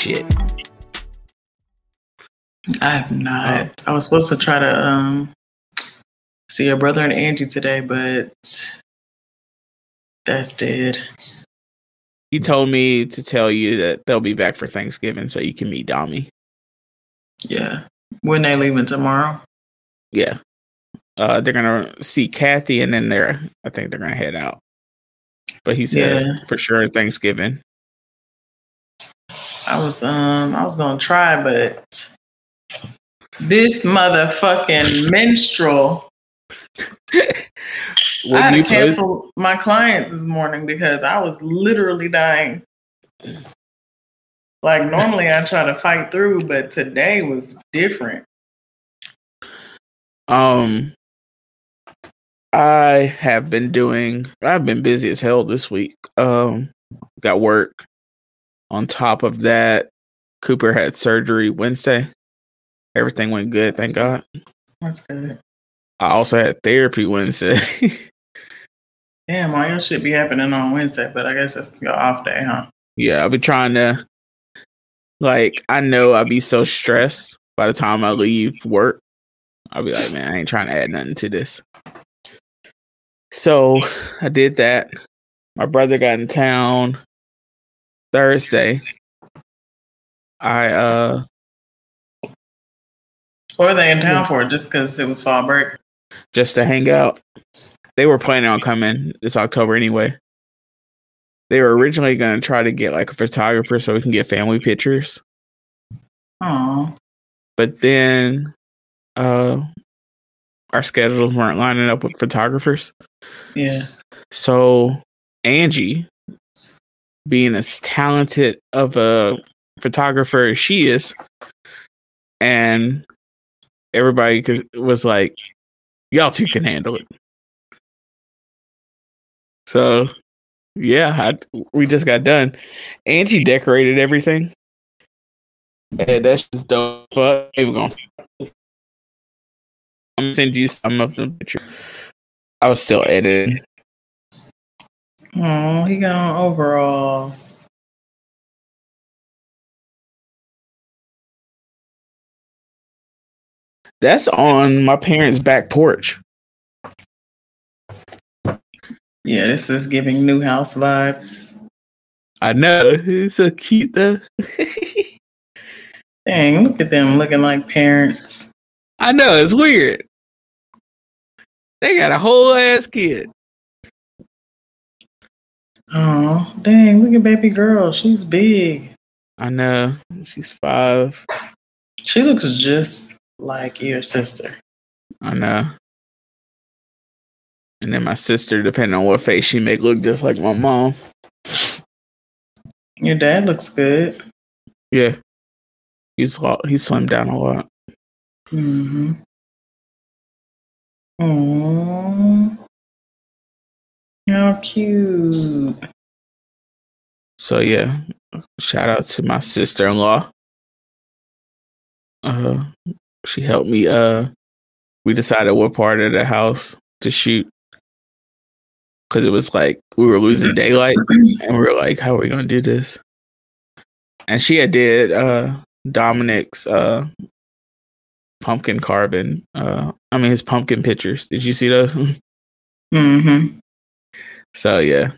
shit. I have not. I was supposed to try to um see your brother and Angie today, but that's dead. He told me to tell you that they'll be back for Thanksgiving so you can meet Dami. Yeah. When they leaving tomorrow? Yeah. Uh, they're gonna see Kathy and then they're I think they're gonna head out. But he said Yeah. for sure Thanksgiving. I was um I was gonna try, but this motherfucking menstrual. I had to post, cancel my clients this morning because I was literally dying. Like normally I try to fight through, but today was different. um I have been doing I've been busy as hell this week. Um got work. On top of that, Cooper had surgery Wednesday. Everything went good, thank God. That's good. I also had therapy Wednesday. Damn, all your shit be happening on Wednesday, but I guess it's your off day, huh? yeah, I've been trying to like I know I'll be so stressed by the time I leave work. I'll be like, man, I ain't trying to add nothing to this. So I did that. My brother got in town Thursday. I uh What were they in town for? Just because it was fall break? just to hang out. They were planning on coming this October anyway. They were originally going to try to get like a photographer so we can get family pictures. Oh, but then uh our schedules weren't lining up with photographers yeah. so angie being as talented of a photographer as she is. And everybody was like y'all two can handle it. So yeah I, we just got done. Angie decorated everything. And that's just dope. Fuck gonna I'm gonna send you some of the picture. I was still editing. Oh, he got on overalls. That's on my parents' back porch. Yeah, this is giving new house vibes. I know. It's so cute though. Dang, look at them looking like parents. I know, it's weird. They got a whole ass kid. Oh, dang, look at baby girl. She's big. I know. She's five. She looks just like your sister. I know. And then my sister, depending on what face she make, look just like my mom. Your dad looks good. Yeah. He's he's slimmed down a lot. Mm-hmm. Oh, how cute. So yeah, shout out to my sister in law. Uh, she helped me. Uh, we decided what part of the house to shoot because it was like we were losing daylight, and we were like, "How are we gonna do this?" And she had did uh Dominic's uh pumpkin carving. Uh, I mean his pumpkin pictures. Did you see those? Mm-hmm. So yeah,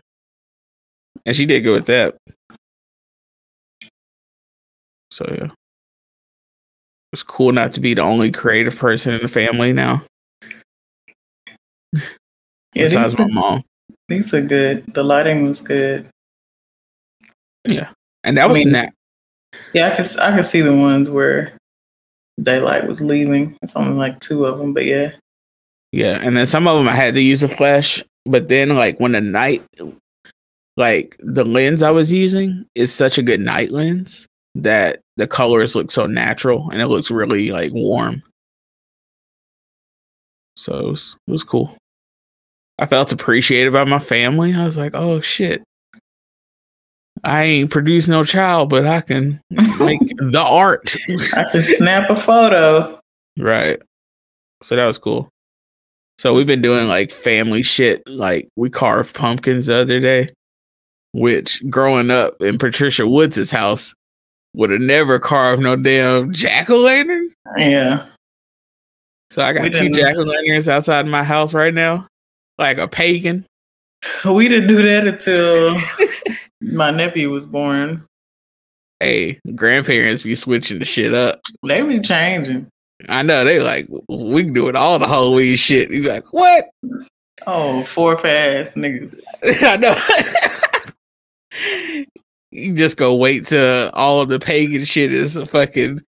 and she did good with that. So yeah. It's cool not to be the only creative person in the family now. Yeah, besides these, my are, mom. these are good. The lighting was good. Yeah. And that I was mean- that Yeah, I could I could see the ones where daylight was leaving. It's only like two of them, but yeah. yeah. And then some of them I had to use a flash, but then like when the night like the lens I was using is such a good night lens that the colors look so natural and it looks really like warm. So it was, it was cool. I felt appreciated by my family. I was like, oh shit. I ain't produced no child, but I can make the art. I can snap a photo. right. So that was cool. So we've been doing like family shit. Like we carved pumpkins the other day. which growing up in Patricia Woods' house would have never carved no damn jack o' lantern. Yeah. So I got two jack o' lanterns outside my house right now, like a pagan. We didn't do that until my nephew was born. Hey, grandparents be switching the shit up. They be changing. I know they like we can do it all the Halloween shit. You like what? Oh, four pass niggas. I know. you just go wait till all of the pagan shit is fucking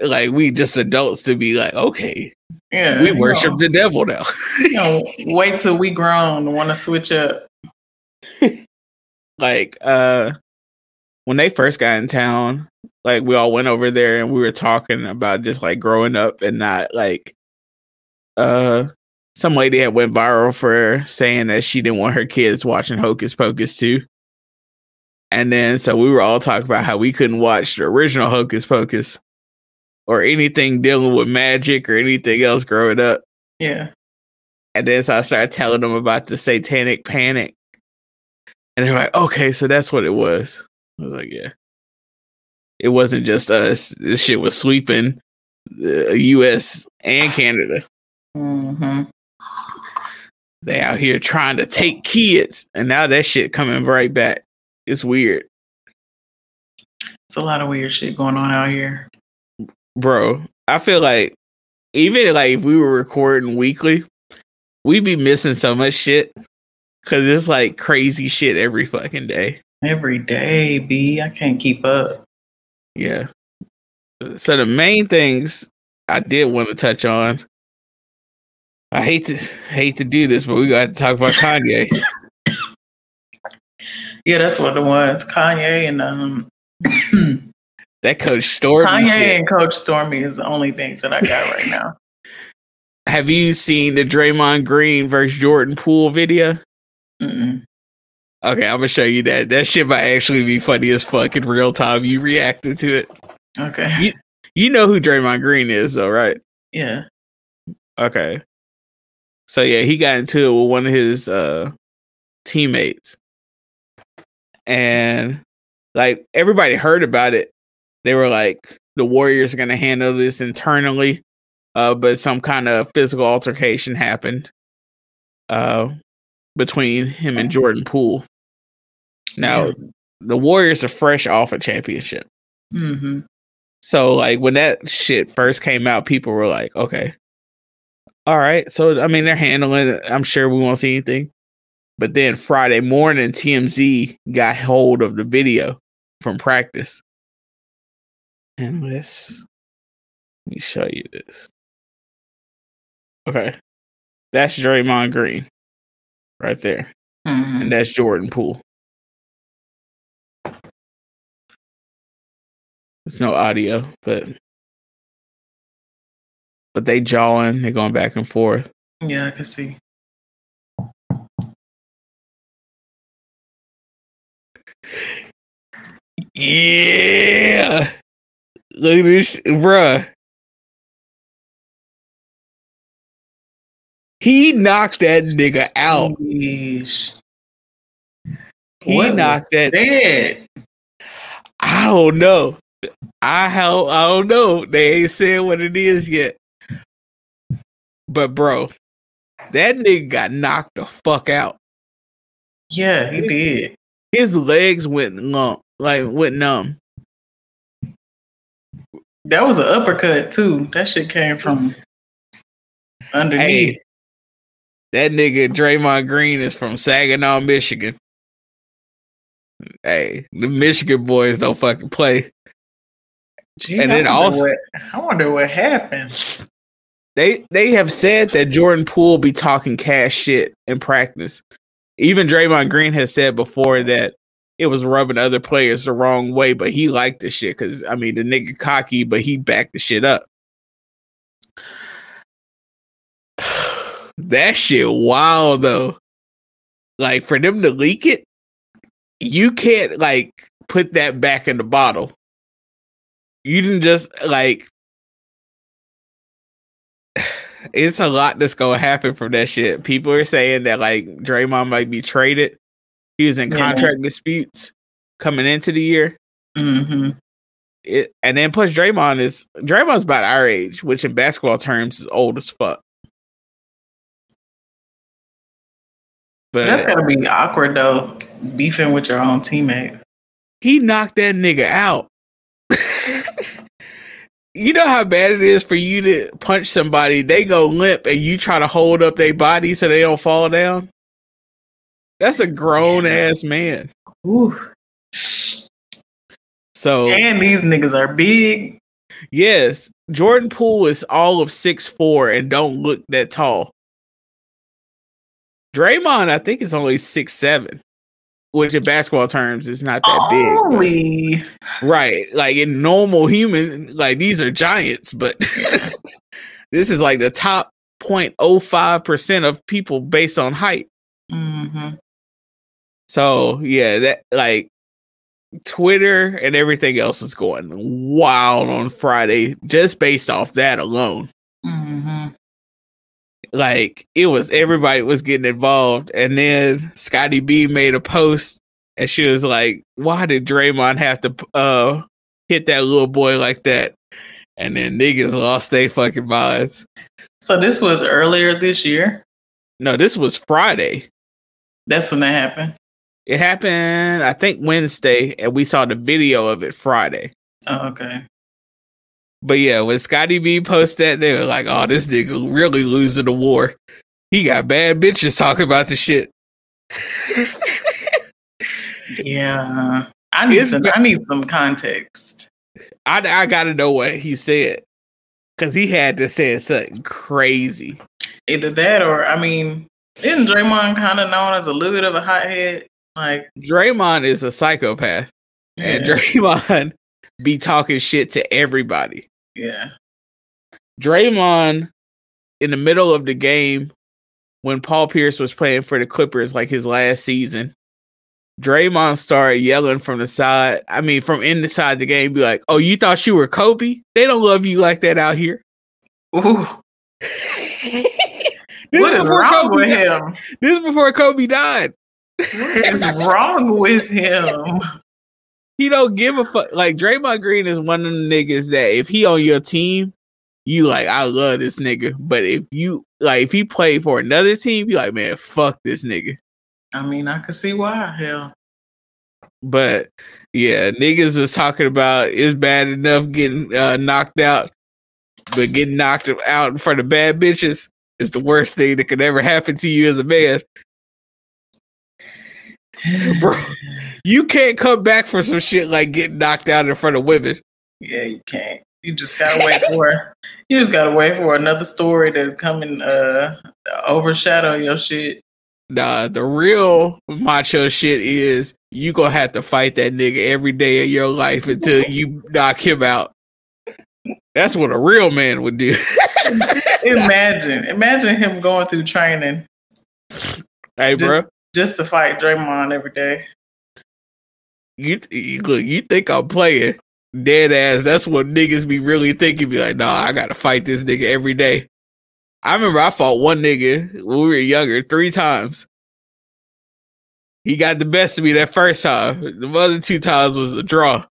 like we just adults to be like, okay, Yeah. we worship know, the devil now. you know, wait till we grown want to switch up. like uh when they first got in town, like we all went over there and we were talking about just like growing up and not like uh some lady had went viral for saying that she didn't want her kids watching Hocus Pocus too. And then so we were all talking about how we couldn't watch the original Hocus Pocus or anything dealing with magic or anything else growing up. Yeah. And then so I started telling them about the satanic panic. And they're like, okay, so that's what it was. I was like, yeah. It wasn't just us. This shit was sweeping the US and Canada. hmm They out here trying to take kids. And now that shit coming right back. It's weird. It's a lot of weird shit going on out here. Bro, I feel like even like if we were recording weekly, we'd be missing so much shit. Cause it's like crazy shit every fucking day. Every day, B. I can't keep up. Yeah. So the main things I did want to touch on. I hate to hate to do this, but we got to talk about Kanye. Yeah, that's what the ones. Kanye and um that coach Stormy Kanye shit. and Coach Stormy is the only things that I got right now. Have you seen the Draymond Green versus Jordan Poole video? Mm-mm. Okay, I'm gonna show you that. That shit might actually be funny as fuck in real time. You reacted to it. Okay. You you know who Draymond Green is, though, right? Yeah. Okay. So yeah, he got into it with one of his uh teammates. And like everybody heard about it. They were like the Warriors are to handle this internally. Uh but some kind of physical altercation happened uh between him and Jordan Poole. Now, Yeah. the Warriors are fresh off a championship. hmm So like when that shit first came out, people were like, okay. All right. So I mean they're handling it. I'm sure we won't see anything. But then Friday morning, TMZ got hold of the video from practice. And let's let me show you this. Okay. That's Draymond Green right there. hmm And that's Jordan Poole. There's no audio, but but they jawing, they're going back and forth. Yeah, I can see. Yeah. Look at this, bruh. He knocked that nigga out. Yeesh. He What knocked that. Dead. I don't know. I how I don't know. They ain't said what it is yet. But bro, that nigga got knocked the fuck out. Yeah, he did. His legs went lump, like went numb. That was an uppercut too. That shit came from underneath. Hey, that nigga Draymond Green is from Saginaw, Michigan. Hey, the Michigan boys don't fucking play. Gee, and I then wonder also- what, I wonder what happened. They they have said that Jordan Poole be talking cash shit in practice. Even Draymond Green has said before that it was rubbing other players the wrong way, but he liked the shit because I mean the nigga cocky, but he backed the shit up. that shit wild though. Like for them to leak it, you can't like put that back in the bottle. You didn't just like it's a lot that's gonna happen from that shit. People are saying that like Draymond might be traded. He was in Yeah. contract disputes coming into the year. hmm It, and then plus Draymond is Draymond's about our age, which in basketball terms is old as fuck. But That's gotta be awkward though, beefing with your own teammate. he knocked that nigga out. You know how bad it is for you to punch somebody, they go limp, and you try to hold up their body so they don't fall down. That's a grown ass man. Ooh. So And these niggas are big. yes, Jordan Poole is all of six four and don't look that tall. Draymond, I think, is only six seven, which in basketball terms is not that big. but- Right. Like in normal human, like these are giants, but this is like the top 0.05% of people based on height. hmm So yeah, that like Twitter and everything else is going wild on Friday just based off that alone. Like it was everybody was getting involved, and then Scotty B made a post, and she was like, "Why did Draymond have to uh hit that little boy like that?" And then niggas lost their fucking minds. So this was earlier this year. No, this was Friday. That's when that happened. It happened, I think Wednesday, and we saw the video of it Friday. Oh, okay. But yeah, when Scotty B posted that, they were like, "Oh, this nigga really losing the war. He got bad bitches talking about the shit." Yeah. I need It's some, ba- I need some context. I I gotta know what he said because he had to say something crazy. Either that or I mean, isn't Draymond kind of known as a little bit of a hothead? Like, Draymond is a psychopath, and yeah, Draymond be talking shit to everybody. Yeah. Draymond, in the middle of the game, when Paul Pierce was playing for the Clippers, like his last season, Draymond started yelling from the side. I mean, from inside the game, be like, "Oh, you thought you were Kobe? They don't love you like that out here." Ooh, this what is before wrong Kobe with died. him? This is before Kobe died. What is wrong with him? he don't give a fuck. Like Draymond Green is one of the niggas that if he on your team, you like I love this nigga. But if you like if he played for another team, you like man, fuck this nigga. I mean, I can see why. Hell, But yeah, niggas was talking about it's bad enough getting uh, knocked out, but getting knocked out in front of bad bitches is the worst thing that could ever happen to you as a man. Bro, you can't come back for some shit like getting knocked out in front of women. yeah, you can't. You just gotta wait for. You just gotta wait for another story to come and uh, overshadow your shit. Nah, the real macho shit is you gonna have to fight that nigga every day of your life until you knock him out. That's what a real man would do. Imagine, imagine him going through training hey, bro, just to fight Draymond every day. you, you look, you think I'm playing? Dead ass. That's what niggas be really thinking. Be like, nah, I gotta fight this nigga every day. I remember I fought one nigga when we were younger three times. He got the best of me that first time. The other two times was a draw.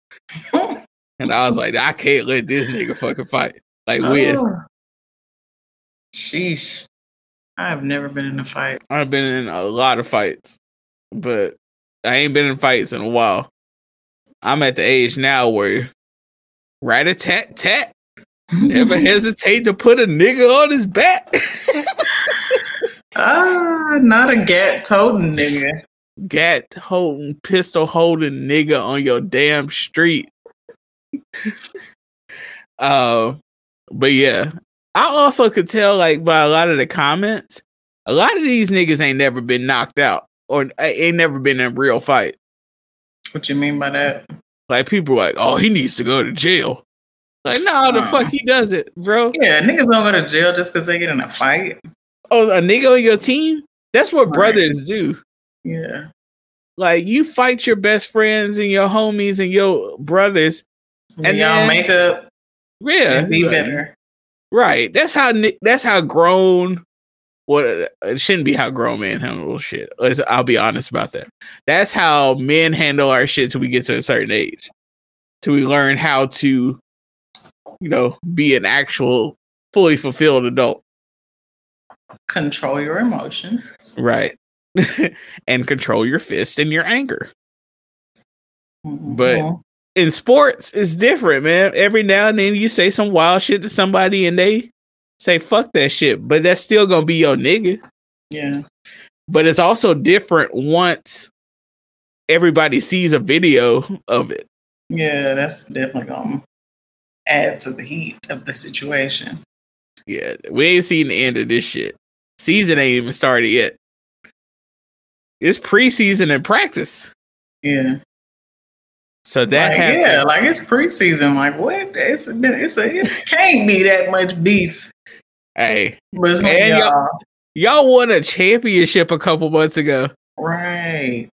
And I was like, I can't let this nigga fucking fight. Like oh. win. Oh. Sheesh. I have never been in a fight. I've been in a lot of fights, but I ain't been in fights in a while. I'm at the age now where rat a tat tat. Never hesitate to put a nigga on his back. Ah, not a gat toting nigga. Gat holding, pistol holding nigga on your damn street. uh, but yeah, I also could tell like by a lot of the comments, a lot of these niggas ain't never been knocked out or eh, ain't never been in a real fight. What you mean by that? Like people are like, oh, he needs to go to jail. Like, no, the fuck he does it, bro. Yeah, niggas don't go to jail just because they get in a fight. Oh, a nigga on your team? That's what Right. brothers do. Yeah. Like you fight your best friends and your homies and your brothers. And y'all make up Yeah, and be better. Right. That's how that's how grown what it shouldn't be how grown men handle shit. Let's, I'll be honest about that. That's how men handle our shit till we get to a certain age. Till we learn how to, you know, be an actual fully fulfilled adult. Control your emotions. Right. and control your fist and your anger. Mhm. But in sports, it's different, man. Every now and then you say some wild shit to somebody and they say fuck that shit, but that's still gonna be your nigga. yeah, But it's also different once everybody sees a video of it. yeah, that's definitely gonna add to the heat of the situation. Yeah, we ain't seen the end of this shit. Season ain't even started yet. It's preseason and practice. Yeah, So that like, happened. yeah, like it's preseason. Like what? It's a, it's a it can't be that much beef. Hey, But y'all- y'all. won a championship a couple months ago. right.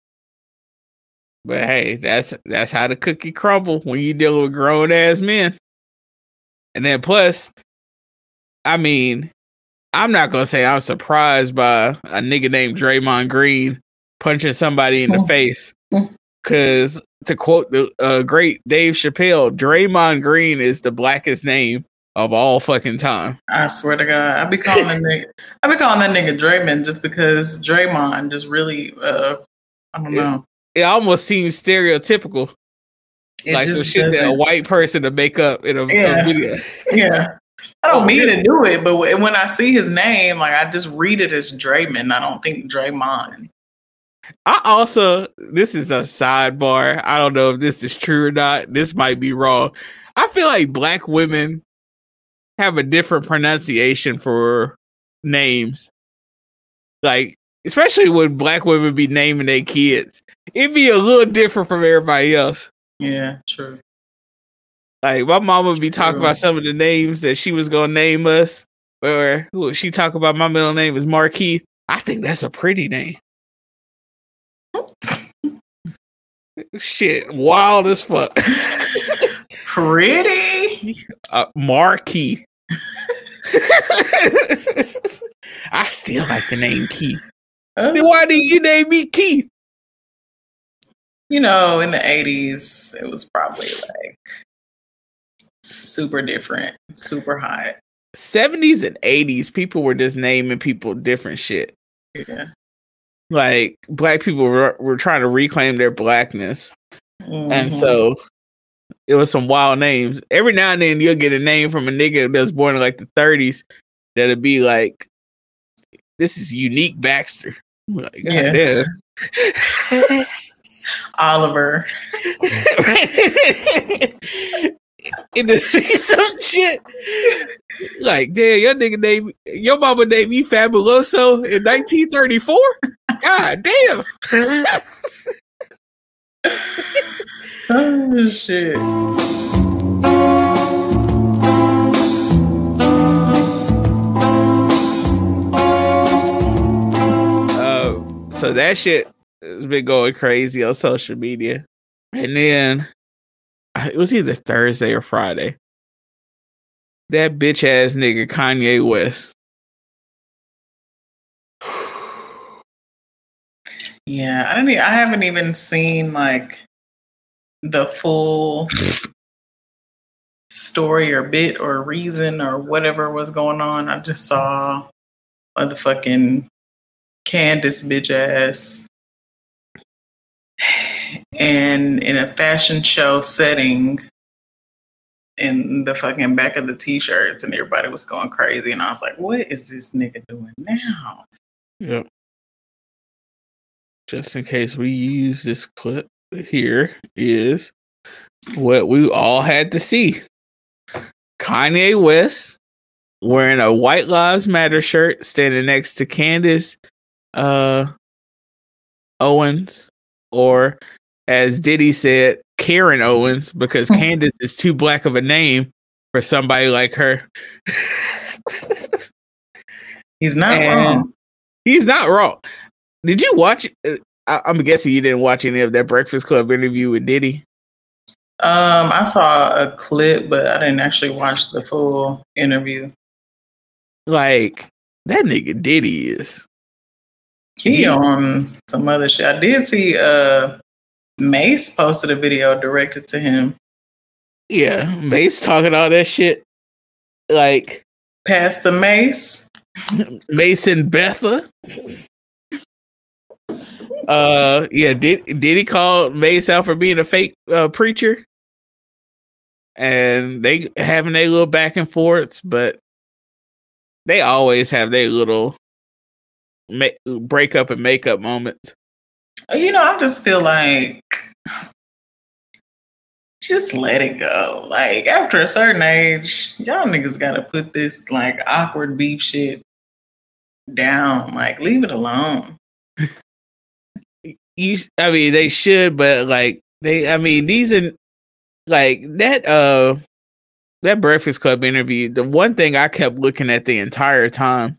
But hey, that's that's how the cookie crumble when you dealing with grown ass men. And then plus, I mean, I'm not gonna say I'm surprised by a nigga named Draymond Green punching somebody in the face. Cause to quote the uh, great Dave Chappelle, Draymond Green is the blackest name of all fucking time. I swear to God, I be calling that nigga. I be calling that nigga Draymond just because Draymond just really. uh I don't know. It almost seems stereotypical, It like some shit that a white person to make up in a, a Yeah. video. Yeah. I don't mean to do it, but when I see his name, like I just read it as Draymond. I don't think Draymond. I also this is a sidebar. I don't know if this is true or not. This might be wrong. I feel like black women have a different pronunciation for names. Like especially when black women be naming their kids. It'd be a little different from everybody else. Yeah, true. Like my mom would be talking True. about some of the names that she was gonna name us. Or she talk about my middle name is Markeith. I think that's a pretty name. Shit, wild as fuck. Pretty. uh, Markeith. I still like the name Keith. Uh, Then why did you name me Keith? you know, in the eighties, it was probably like super different, super hot. 70s and 80s, people were just naming people different shit. Yeah. Like black people were, were trying to reclaim their blackness. And Mhm. so it was some wild names. Every now and then you'll get a name from a nigga that was born in like the 30s that'll be like, this is unique Baxter. Like, Yeah. Oliver. it the some shit. Like, damn, your nigga name your mama named me Fabuloso in 1934? God damn. Oh shit. Uh, so that shit has been going crazy on social media. And then it was either Thursday or Friday. That bitch ass nigga Kanye West. Yeah, I don't. Even, I haven't even seen like the full story or bit or reason or whatever was going on. I just saw motherfucking Candace bitch ass and in a fashion show setting in the fucking back of the t-shirts and everybody was going crazy and I was like, what is this nigga doing now? Yep. Just in case we use this clip here is what we all had to see. Kanye West wearing a White Lives Matter shirt, standing next to Candace uh, Owens, or as Diddy said, Karen Owens, because Candace is too black of a name for somebody like her. He's not And- wrong. He's not wrong. Did you watch? uh, I, I'm guessing you didn't watch any of that Breakfast Club interview with Diddy. Um, I saw a clip, but I didn't actually watch the full interview. Like That nigga Diddy is. He on some other shit. I did see uh Mase posted a video directed to him. Yeah, Mase talking all that shit. Like Pastor Mase. Mason Betha. Uh yeah, did did he call Mase out for being a fake uh, preacher? And they having their little back and forths, but they always have their little make, breakup and makeup moments. You know, I just feel like just let it go. Like after a certain age, y'all niggas gotta put this like awkward beef shit down. Like leave it alone. you I mean they should, but like they I mean these are like that uh that Breakfast Club interview, the one thing I kept looking at the entire time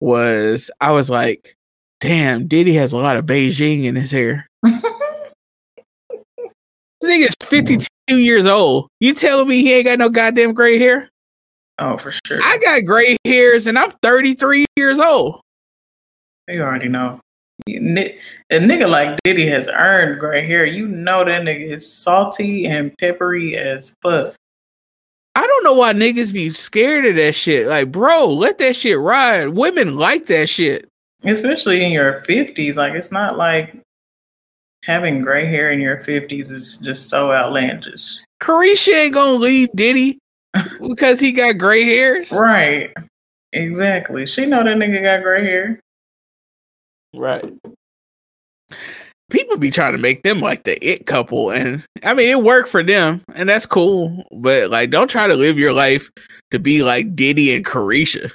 was I was like, damn, Diddy has a lot of Beijing in his hair. this nigga's 52 years old. You telling me he ain't got no goddamn gray hair? Oh, for sure. I got gray hairs and I'm 33 years old. You already know. A nigga like Diddy has earned gray hair. You know that nigga is salty and peppery as fuck. I don't know why niggas be scared of that shit. Like, bro, let that shit ride. Women like that shit. Especially in your 50s. Like, it's not like having gray hair in your 50s is just so outlandish. Caresha ain't gonna leave Diddy because he got gray hairs. Right. Exactly. She know that nigga got gray hair. Right people be trying to make them like the it couple and i mean it worked for them and that's cool but like don't try to live your life to be like diddy and caresha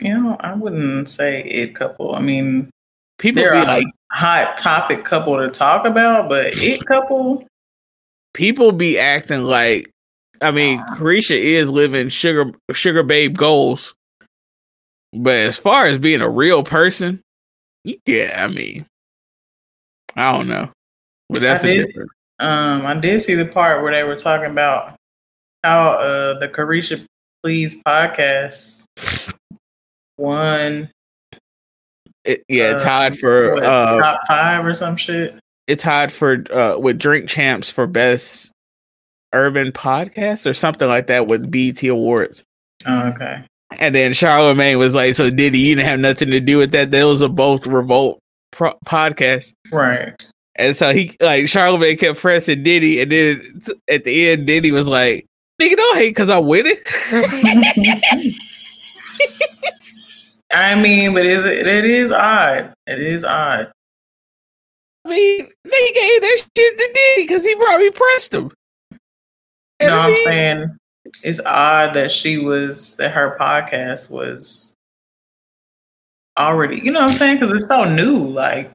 you know i wouldn't say it couple. I mean people be like hot topic couple to talk about but it couple people be acting like i mean uh, caresha is living sugar sugar babe goals. But as far as being a real person yeah i mean I don't know, but that's did, different. Um, I did see the part where they were talking about how uh the Caresha Please podcast won. It, yeah, uh, tied for what, uh, top five or some shit. It tied for uh with Drink Champs for best urban podcast or something like that with BET Awards. Oh, okay. And then Charlemagne was like, "So Diddy, you didn't have nothing to do with that. Those are both revolt pro- podcast. Right. And so he like Charlemagne kept pressing Diddy, and then at the end, Diddy was like, "Nigga, don't hate because I'm winning." I mean, but is it? It is odd. It is odd. I mean, they gave that shit to Diddy because he probably pressed him. You know what I'm saying it's odd that she was that her podcast was already. You know what I'm saying? Because it's so new. Like,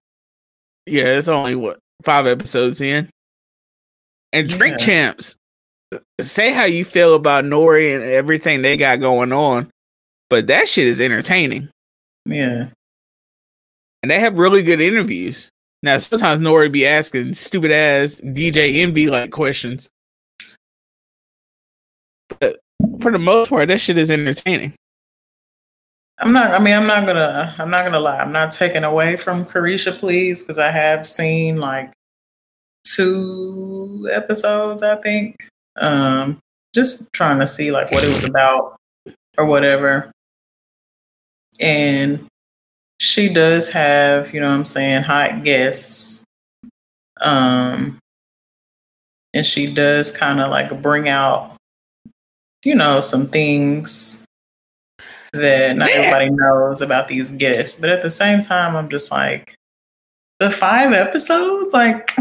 yeah, it's only what five episodes in. And Drink yeah. Champs, say how you feel about N.O.R.E. and everything they got going on, but that shit is entertaining. Yeah. And they have really good interviews. Now sometimes N.O.R.E. be asking stupid ass DJ Envy like questions. But for the most part, that shit is entertaining. I'm not. I mean, I'm not gonna. I'm not gonna lie. I'm not taking away from Caresha, please, because I have seen like two episodes. I think. Um, just trying to see like what it was about or whatever. And she does have, you know, what I'm saying, hot guests. Um, and she does kind of like bring out, you know, some things that not yeah. everybody knows about these guests. But at the same time, I'm just like, the five episodes, like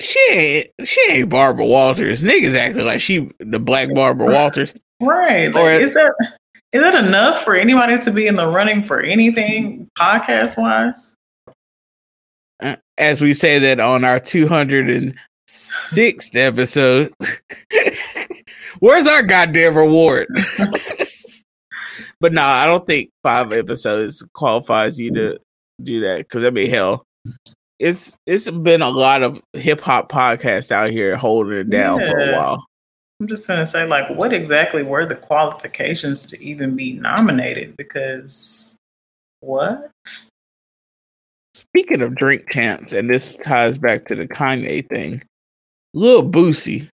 she ain't she ain't Barbara Walters. Niggas acting like she the black Barbara Walters. Right. Like, or, is that is that enough for anybody to be in the running for anything podcast wise? Uh, as we say that on our 206th episode. Where's our goddamn reward? But no, I don't think five episodes qualifies you to do that because I mean, hell, it's it's been a lot of hip hop podcasts out here holding it down yeah. for a while. I'm just gonna say, like, what exactly were the qualifications to even be nominated? Because what? Speaking of drink champs, and this ties back to the Kanye thing, Lil Boosie,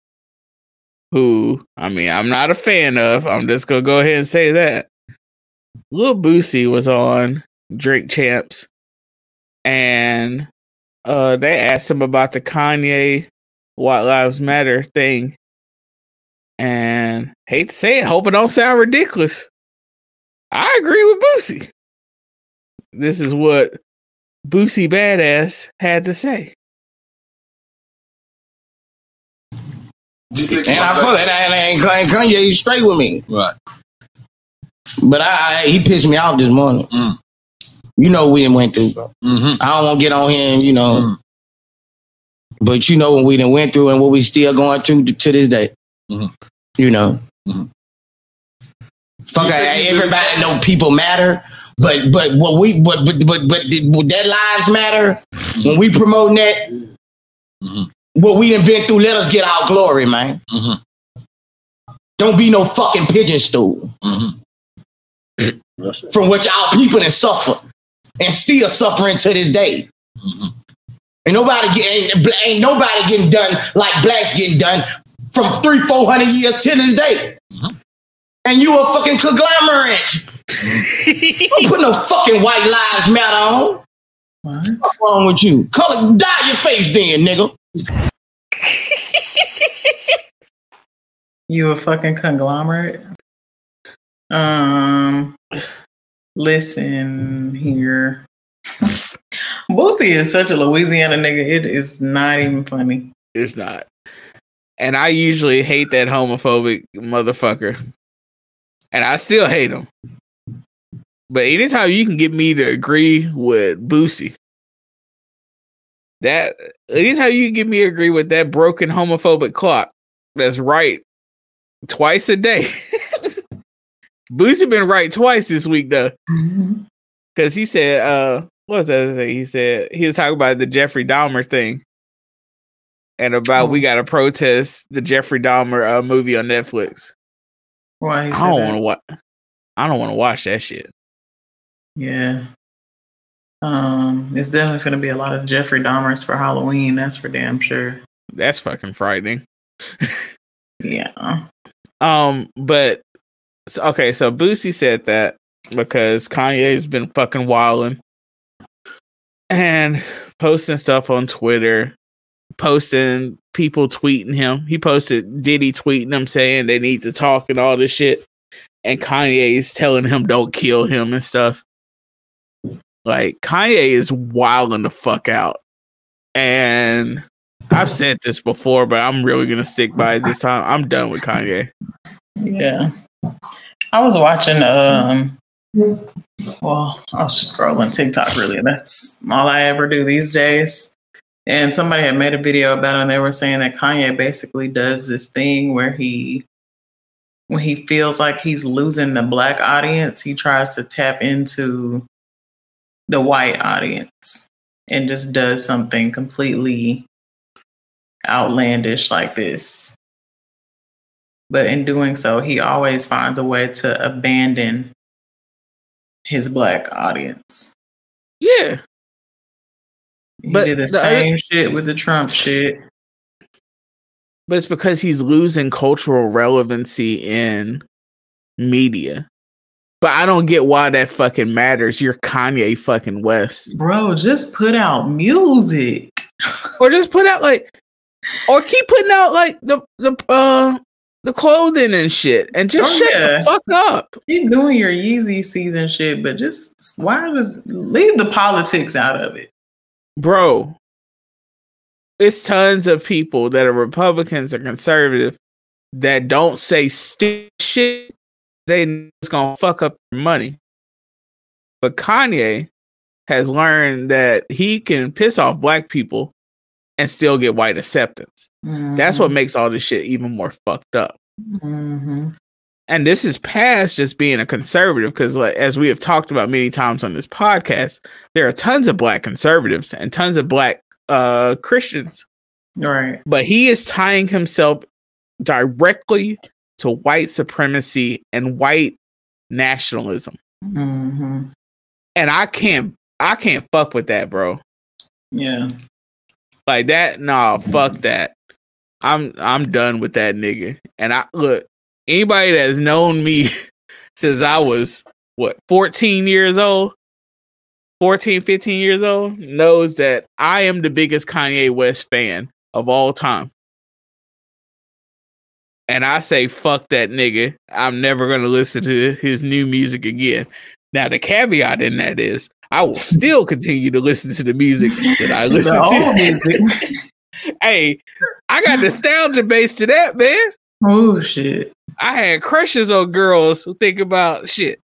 who I mean I'm not a fan of, I'm just gonna go ahead and say that. Lil Boosie was on Drink Champs, and uh, they asked him about the Kanye White Lives Matter thing, and hate to say it, hope it don't sound ridiculous. I agree with Boosie. This is what Boosie Badass had to say. And I fuck and, and, and Kanye You straight with me. Right. But I, I he pissed me off this morning. Mm. You know we done went through, bro. Mm-hmm. I don't want to get on here and you know, Mm. but you know what we done went through and what we still going through to, to this day. Mhm. You know, Mhm. fuck. You I, everybody know people matter, but but what we but but but but the- that lives matter when we promoting that. Mhm. What we done been through, let us get our glory, man. Mhm. Don't be no fucking pigeon stool Mm-hmm. from which our people done suffer and still suffering to this day. Mhm. Ain't nobody getting ain't, ain't nobody getting done like blacks getting done from three, four hundred years to this day. Mhm. And you a fucking conglomerate. Don't put no fucking white lives matter on. What? What's wrong with you? Color dye your face then, nigga. You a fucking conglomerate? Um, listen here. Boosie is such a Louisiana nigga. It is not even funny. It's not. And I usually hate that homophobic motherfucker. And I still hate him. But anytime you can get me to agree with Boosie, that anytime you can get me to agree with that broken homophobic clock that's right twice a day. Boosie been right twice this week though. Cause he said, uh, what was the other thing? He said he was talking about the Jeffrey Dahmer thing. And about we gotta protest the Jeffrey Dahmer uh, movie on Netflix. Why I don't wanna watch I don't wanna watch that shit. Yeah. Um, it's definitely going to be a lot of Jeffrey Dahmers for Halloween. That's for damn sure. That's fucking frightening. Yeah. Um, but okay, so Boosie said that because Kanye's been fucking wilding and posting stuff on Twitter, posting people tweeting him. He posted Diddy tweeting him saying they need to talk and all this shit. And Kanye is telling him don't kill him and stuff. Like Kanye is wilding the fuck out. And I've said this before, but I'm really gonna stick by it this time. I'm done with Kanye. Yeah. I was watching um well, I was just scrolling TikTok really. That's all I ever do these days. And somebody had made a video about it and they were saying that Kanye basically does this thing where he when he feels like he's losing the black audience, he tries to tap into the white audience and just does something completely outlandish like this. But in doing so, he always finds a way to abandon his black audience. Yeah. He But did the, the other- same shit with the Trump shit. But it's because he's losing cultural relevancy in media. But I don't get why that fucking matters. You're Kanye fucking West. Bro, just put out music. Or just put out like or keep putting out like the the uh the clothing and shit and just Oh, shut yeah. the fuck up. Keep doing your Yeezy season shit, but just why does leave the politics out of it? Bro. It's tons of people that are Republicans or conservative that don't say stupid shit. They know it's gonna fuck up their money. But Kanye has learned that he can piss off black people and still get white acceptance. That's what makes all this shit even more fucked up. hmm And this is past just being a conservative because, like, as we have talked about many times on this podcast, there are tons of black conservatives and tons of black uh, Christians. Right. But he is tying himself directly to white supremacy and white nationalism. hmm And I can't I can't fuck with that, bro. Yeah. Like that, nah, fuck that. I'm I'm done with that nigga. And I look, anybody that's known me since I was what 14 years old, 14, 15 years old, knows that I am the biggest Kanye West fan of all time. And I say fuck that nigga. I'm never gonna listen to his new music again. Now the caveat in that is I will still continue to listen to the music that I listen to. hey, I got nostalgia base to that, man. Oh shit. I had crushes on girls who think about shit.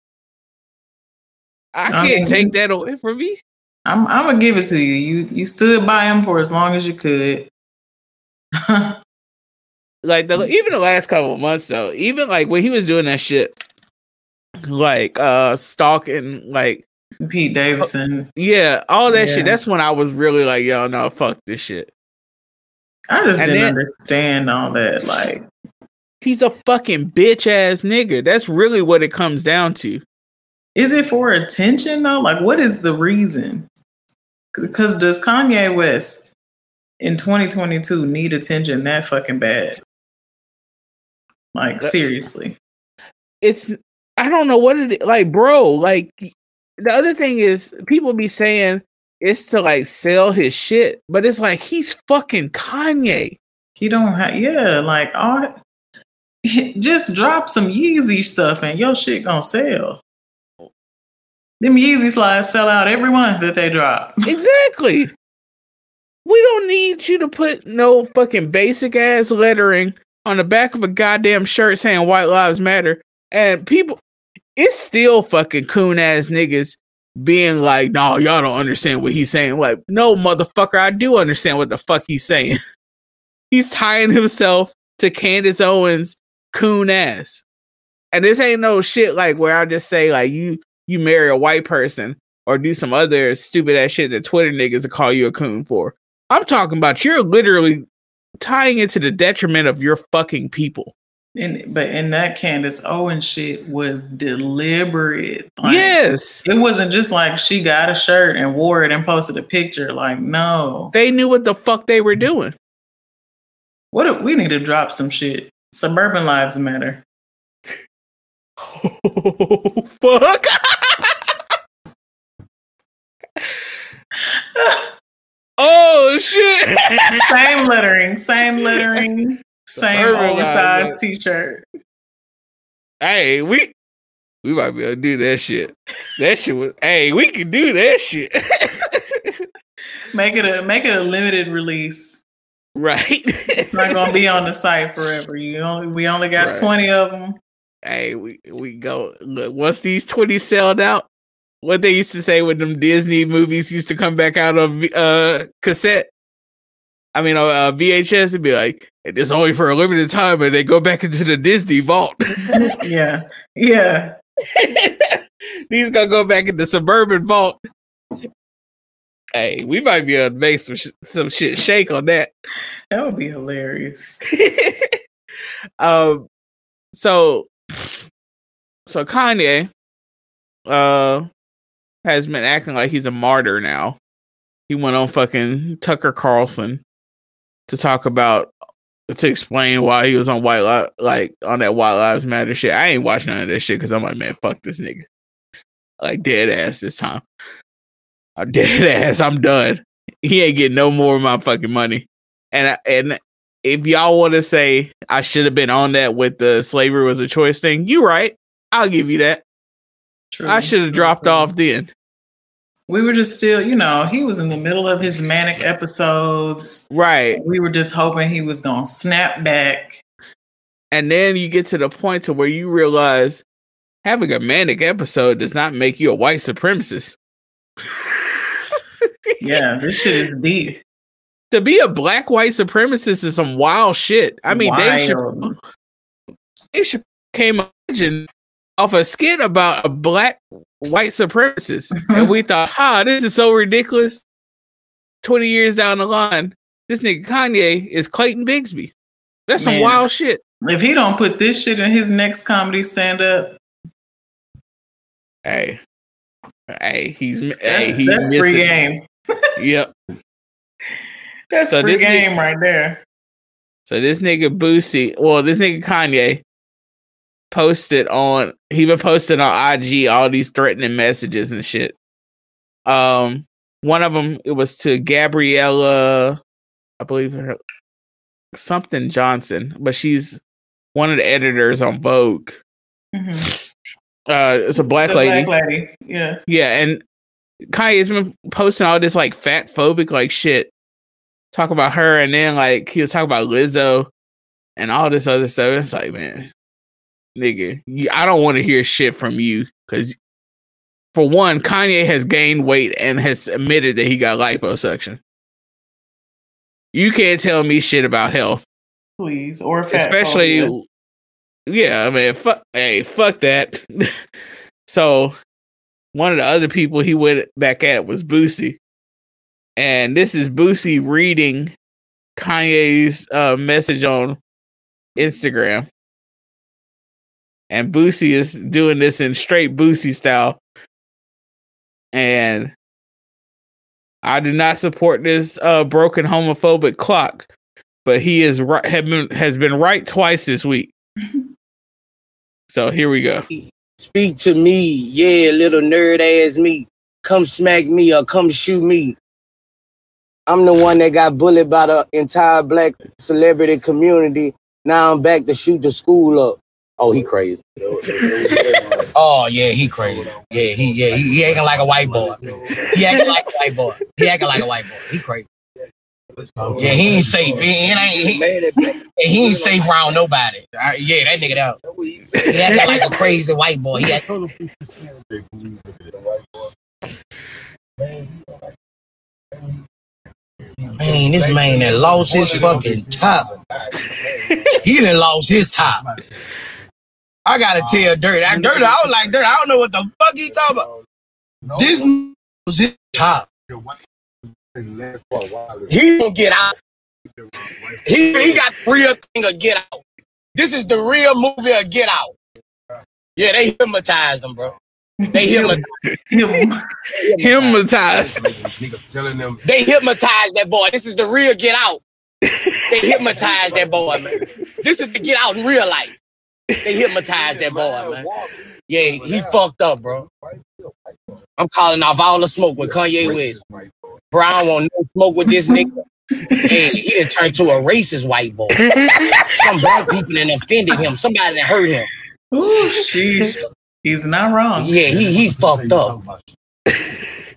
I I can't mean- take that away from me. I'm I'm gonna give it to you. You you stood by him for as long as you could. Like the even the last couple of months though, even like when he was doing that shit, like uh stalking, like Pete Davidson. yeah, all that Yeah. shit. That's when I was really like, yo, no, fuck this shit. I just And didn't then- understand all that. Like, He's a fucking bitch ass nigga. That's really what it comes down to. is it for attention though? Like, what is the reason? Because does Kanye West in 2022 need attention that fucking bad? Like, seriously. it's I don't know what it like, bro. Like the other thing is people be saying it's to like sell his shit, but it's like he's fucking Kanye. He don't have, yeah, like, all, just drop some Yeezy stuff and your shit gonna sell. Them Yeezy slides sell out every month that they drop. Exactly. We don't need you to put no fucking basic ass lettering on the back of a goddamn shirt saying white lives matter. And people it's still fucking coon ass niggas being like, no, y'all don't understand what he's saying. Like, no, motherfucker, I do understand what the fuck he's saying. he's tying himself to Candace Owens coon ass. And this ain't no shit like where I just say like you you marry a white person or do some other stupid ass shit that Twitter niggas will call you a coon for. I'm talking about you're literally tying it to the detriment of your fucking people. And but in that Candace Owens shit was deliberate. Like, yes. It wasn't just like she got a shirt and wore it and posted a picture. Like, no. They knew what the fuck they were doing. What if we need to drop some shit? Suburban lives matter. Oh, fuck. oh, shit. same lettering, same lettering, same Suburban oversized t-shirt. hey, we we might be able to do that shit. That shit was hey, we can do that shit. Make it a make it a limited release. Right. It's not gonna be on the site forever. You only we only got Right. twenty of them. hey, we we go look once these 20 sold out. What they used to say when them Disney movies used to come back out V- uh cassette. I mean, uh, uh, VHS it'd be like, it's only for a limited time, and they go back into the Disney vault. Yeah, yeah. These gonna go back into suburban vault. Hey, we might be able to make some sh- some shit shake on that. That would be hilarious. um, so so Kanye, uh, has been acting like he's a martyr now. He went on fucking Tucker Carlson to talk about to explain why he was on white li- like on that White Lives Matter shit. I ain't watching none of that shit because I'm like, man, fuck this nigga. Like dead ass this time. I'm dead ass. I'm done. He ain't getting no more of my fucking money. And I- and if y'all want to say I should have been on that with the slavery was a choice thing, you right. I'll give you that. True. I should have dropped True. off then. We were just still, you know, he was in the middle of his manic episodes. Right. We were just hoping he was gonna snap back. And then you get to the point to where you realize having a manic episode does not make you a white supremacist. Yeah, this shit is deep. to be a black white supremacist is some wild shit. I mean, they should. Dave Chappelle came imagine off a skit about a black white supremacist, and mm-hmm. we thought, "Ha, this is so ridiculous." Twenty years down the line, this nigga Kanye is Clayton Bigsby. That's some Man. wild shit. If he don't put this shit in his next comedy stand up, Hey, hey, he's that's, hey, he that's free game. Yep. That's So free this game nigga- right there. So this nigga Boosie, well, this nigga Kanye posted on he been posting on IG all these threatening messages and shit. Um, one of them it was to Gabriella, I believe her something Johnson, but she's one of the editors on Vogue. Mhm. Uh, it's a black The lady. black lady. Yeah. Yeah, and Kanye's been posting all this like fat phobic like shit. Talk about her and then like he was talking about Lizzo and all this other stuff. It's like, man, nigga, you, I don't want to hear shit from you because for one, Kanye has gained weight and has admitted that he got liposuction. You can't tell me shit about health, Please. Or fat especially. phobia. Yeah, I mean, fuck, hey, fuck that. so, one of the other people he went back at was Boosie, and this is Boosie reading Kanye's uh, message on Instagram, and Boosie is doing this in straight Boosie style, and I do not support this uh, broken homophobic clock, but he is right have been, has been right twice this week. So here we go. Speak to me, yeah, little nerd ass me. Come smack me or come shoot me. I'm the one that got bullied by the entire black celebrity community. Now I'm back to shoot the school up. Oh, he crazy. oh yeah, he crazy. Yeah, he yeah he, he acting like a white boy. He acting like a white boy. He acting like a white boy. He crazy. Yeah, he ain't safe. He, he ain't he, he ain't safe around nobody. Uh, yeah, that nigga out. He acting like a crazy white boy. He act, man, this man that lost his fucking top. He done lost his top. I gotta tell Dirt. I, Dirt, I was like, Dirt, I don't know what the fuck he talking about. This was his top. He gonna get out. He, he got the real thing of Get Out. This is the real movie of Get Out. Yeah, they hypnotized him, bro. They hypnotized. Him. Hypnotized. telling them They hypnotized that boy. This is the real Get Out. They hypnotized that boy, man. This is the Get Out in real life. They hypnotized that boy, man. Yeah, he fucked up, bro. I'm calling off all the smoke with Kanye West. Bro, I don't no smoke with this nigga. Hey, he done turned to a racist white boy. Some black people that offended him. Somebody that hurt him. Ooh, sheesh. He's not wrong. Yeah, he he fucked up.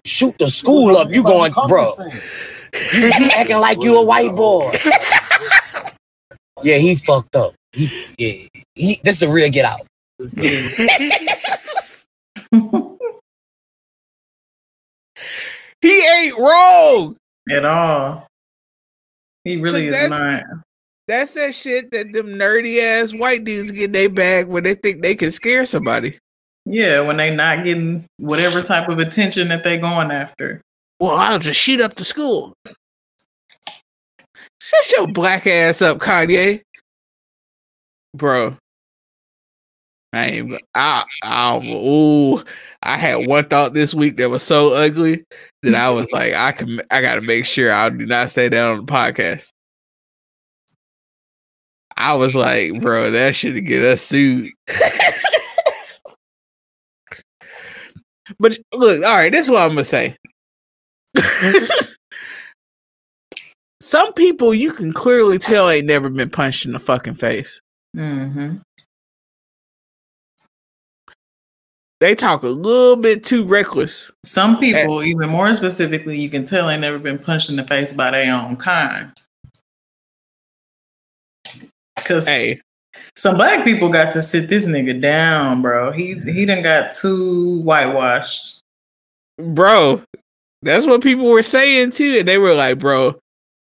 Shoot the school up. You going, bro? You, you acting like you a white boy. Yeah, he fucked up. He, yeah, he. This is the real get out. He ain't wrong. At all. He really is not. That's that shit that them nerdy ass white dudes get in their bag when they think they can scare somebody. Yeah, when they not getting whatever type of attention that they going after. Well, I'll just shoot up the school. Shut your black ass up, Kanye. Bro. I ain't I I ooh, I had one thought this week that was so ugly that I was like, I can I gotta make sure I do not say that on the podcast. I was like, bro, that should get us sued. but look, all right, this is what I'm gonna say. Some people you can clearly tell ain't never been punched in the fucking face. Mm-hmm. They talk a little bit too reckless. Some people, even more specifically, you can tell they never been punched in the face by their own kind. Cause Hey, some black people got to sit this nigga down, bro. He he done got too whitewashed. bro, that's what people were saying too. And they were like, bro,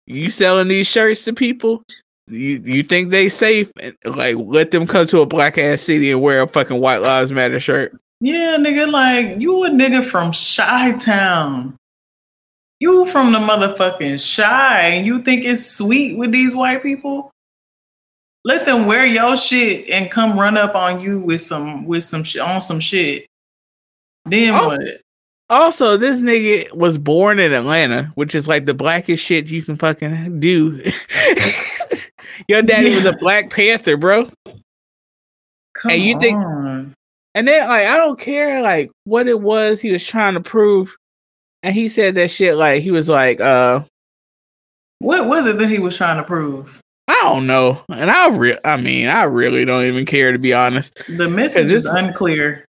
you selling these shirts to people? You you think they safe? And like let them come to a black ass city and wear a fucking White Lives Matter shirt. Yeah, nigga, like you a nigga from Chi Town. You from the motherfucking Chi, and you think it's sweet with these white people? let them wear your shit and come run up on you with some with some shit on some shit. Then Also- what? Also, this nigga was born in Atlanta, which is like the blackest shit you can fucking do. Your daddy was a Black Panther, bro. Come And you think- on. And then like I don't care like what it was he was trying to prove. And he said that shit like he was like, uh, what was it that he was trying to prove? I don't know. And I re- I mean, I really don't even care to be honest. The message is unclear.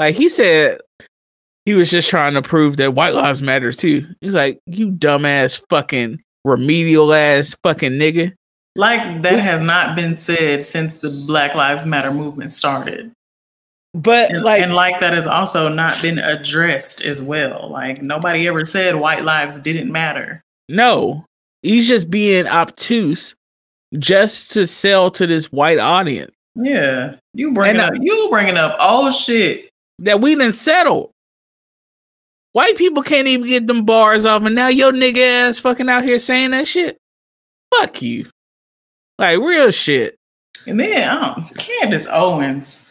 Like he said he was just trying to prove that white lives matter too. He's like, you dumbass fucking remedial ass fucking nigga. Like that has not been said since the Black Lives Matter movement started. But And like and like that has also not been addressed as well. Like nobody ever said white lives didn't matter. No, he's just being obtuse just to sell to this white audience Yeah, you bringing And, up you bringing up old shit. that we didn't settle. White people can't even get them bars off, and now your nigga ass fucking out here saying that shit. Fuck you. Like real shit. And then um, Candace Owens,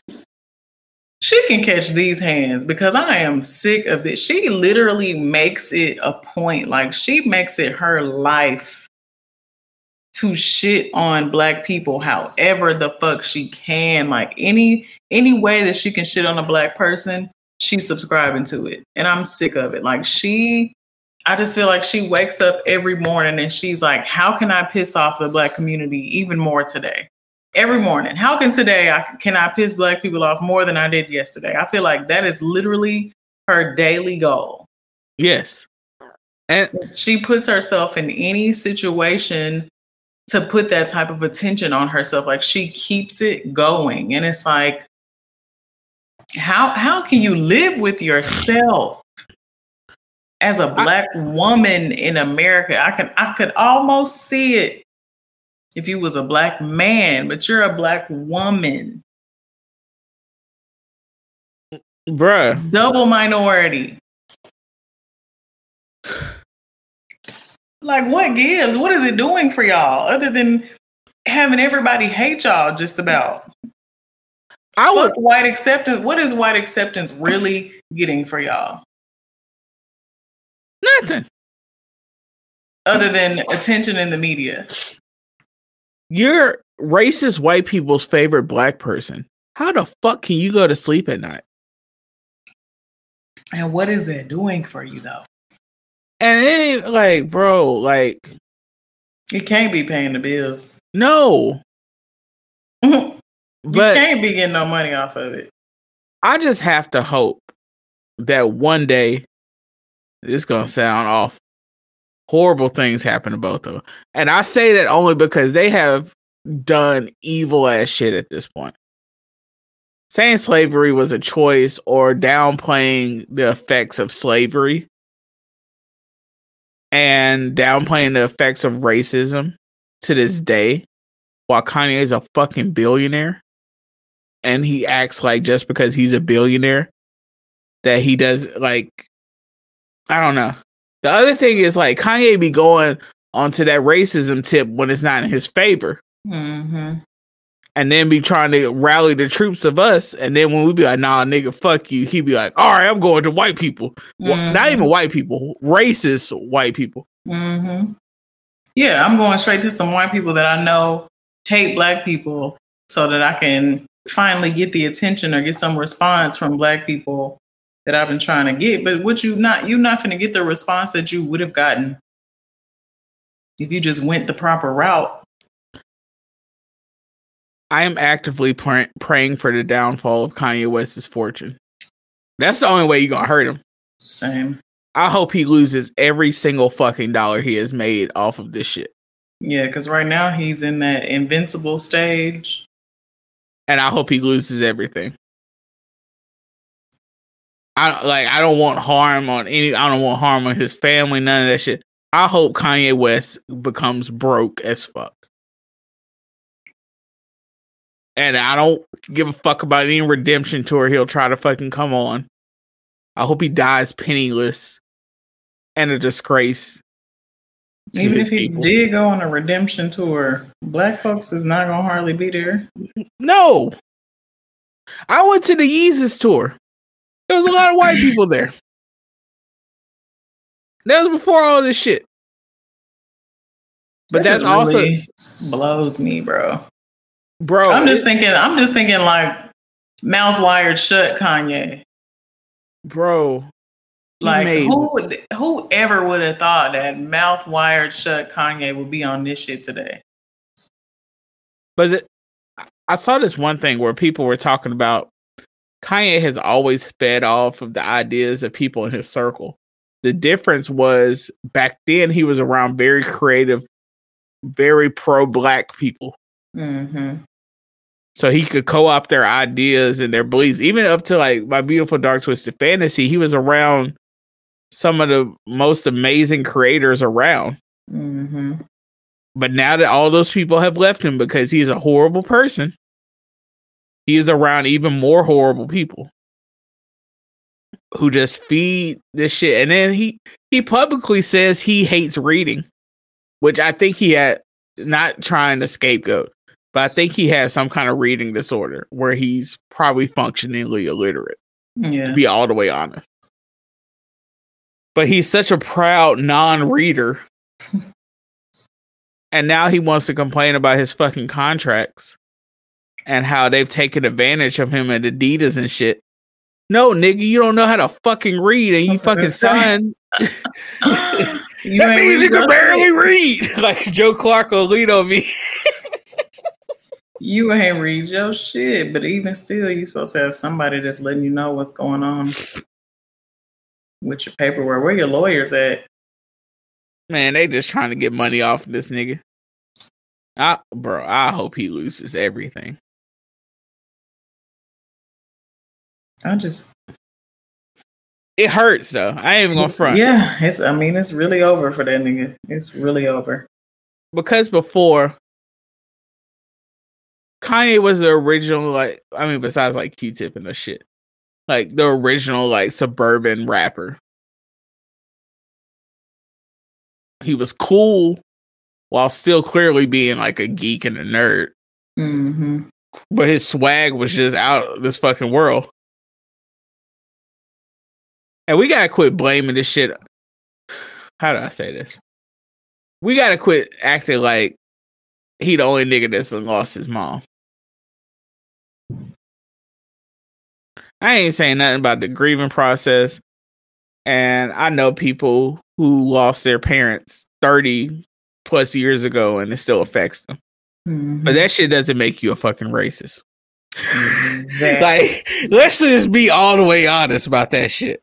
she can catch these hands because I am sick of this. She literally makes it a point, like she makes it her life to shit on black people however the fuck she can. Like any any way that she can shit on a black person, she's subscribing to it. And I'm sick of it. Like she I just feel like she wakes up every morning and she's like, how can I piss off the black community even more today? Every morning. How can today I can I piss black people off more than I did yesterday? I feel like that is literally her daily goal. Yes. And She puts herself in any situation to put that type of attention on herself. Like she keeps it going. And it's like, how how can you live with yourself as a black woman in America? I can I could almost see it if you was a black man, but you're a black woman, bruh, double minority. Like what gives? What is it doing for y'all other than having everybody hate y'all just about? I would Fuck white acceptance. What is white acceptance really getting for y'all? nothing. Other than attention in the media. You're racist white people's favorite black person. How the fuck can you go to sleep at night? And what is that doing for you though? And it ain't like, bro, like, it can't be paying the bills. no. you But can't be getting no money off of it. I just have to hope that one day it's gonna sound off. Horrible things happen to both of them. And I say that only because they have done evil ass shit at this point. Saying slavery was a choice or downplaying the effects of slavery and downplaying the effects of racism to this day while Kanye is a fucking billionaire and he acts like just because he's a billionaire that he does like I don't know. The other thing is like Kanye be going onto that racism tip when it's not in his favor. Mm-hmm. and then be trying to rally the troops of us. And then when we be like nah nigga fuck you he be like all right I'm going to white people. Well, not even white people racist white people. Mm-hmm. Yeah, I'm going straight to some white people that I know hate black people so that I can finally get the attention or get some response from black people that I've been trying to get. But what you not you're not gonna get the response that you would have gotten if you just went the proper route. I am actively pray- praying for the downfall of Kanye West's fortune that's the only way you're gonna hurt him Same. I hope he loses every single fucking dollar he has made off of this shit. Yeah, because right now he's in that invincible stage. And I hope he loses everything. I don't- like I don't want harm on any I don't want harm on his family, none of that shit. I hope Kanye West becomes broke as fuck. And I don't give a fuck about any redemption tour he'll try to fucking come on. I hope he dies penniless and a disgrace Even if he people. did go on a redemption tour, black folks is not gonna hardly be there. No. I went to the Yeezus tour. There was a lot of white people there. That was before all this shit. But That that's also, really blows me, bro. bro. I'm just thinking. I'm just thinking like mouth wired shut, Kanye. bro. Like made- who would who ever would have thought that mouth wired shut Kanye would be on this shit today? But it, I saw this one thing where people were talking about Kanye has always fed off of the ideas of people in his circle. The difference was back then he was around very creative, very pro black people. Mm-hmm. So he could co opt their ideas and their beliefs, even up to like my beautiful dark twisted fantasy. He was around some of the most amazing creators around. Mm-hmm. But now that all those people have left him because he's a horrible person, he is around even more horrible people who just feed this shit. And then he he publicly says he hates reading, which I think he had not trying to scapegoat, but I think he has some kind of reading disorder where he's probably functionally illiterate, Yeah. to be all the way honest. But he's such a proud non-reader and now he wants to complain about his fucking contracts and how they've taken advantage of him at Adidas and shit. No, nigga, you don't know how to fucking read, and you I was gonna fucking sign. That means you can barely read, like Joe Clark will lead on me. You ain't read your shit, but even still, you supposed to have somebody that's letting you know what's going on with your paperwork. Where your lawyers at? Man, they just trying to get money off this nigga. I, bro, I hope he loses everything. I just It hurts though. I ain't even gonna front. Yeah, it's. I mean, it's really over for that nigga. It's really over. because before Kanye was the original, like I mean, besides like Q-Tip and the shit, like the original like suburban rapper. He was cool while still clearly being like a geek and a nerd, Mm-hmm. but his swag was just out of this fucking world. And we gotta quit blaming this shit. How do I say this? We gotta quit acting like he the only nigga that's lost his mom. I ain't saying nothing about the grieving process. And I know people who lost their parents 30 plus years ago and it still affects them. Mm-hmm. But that shit doesn't make you a fucking racist. Like, let's just be all the way honest about that shit.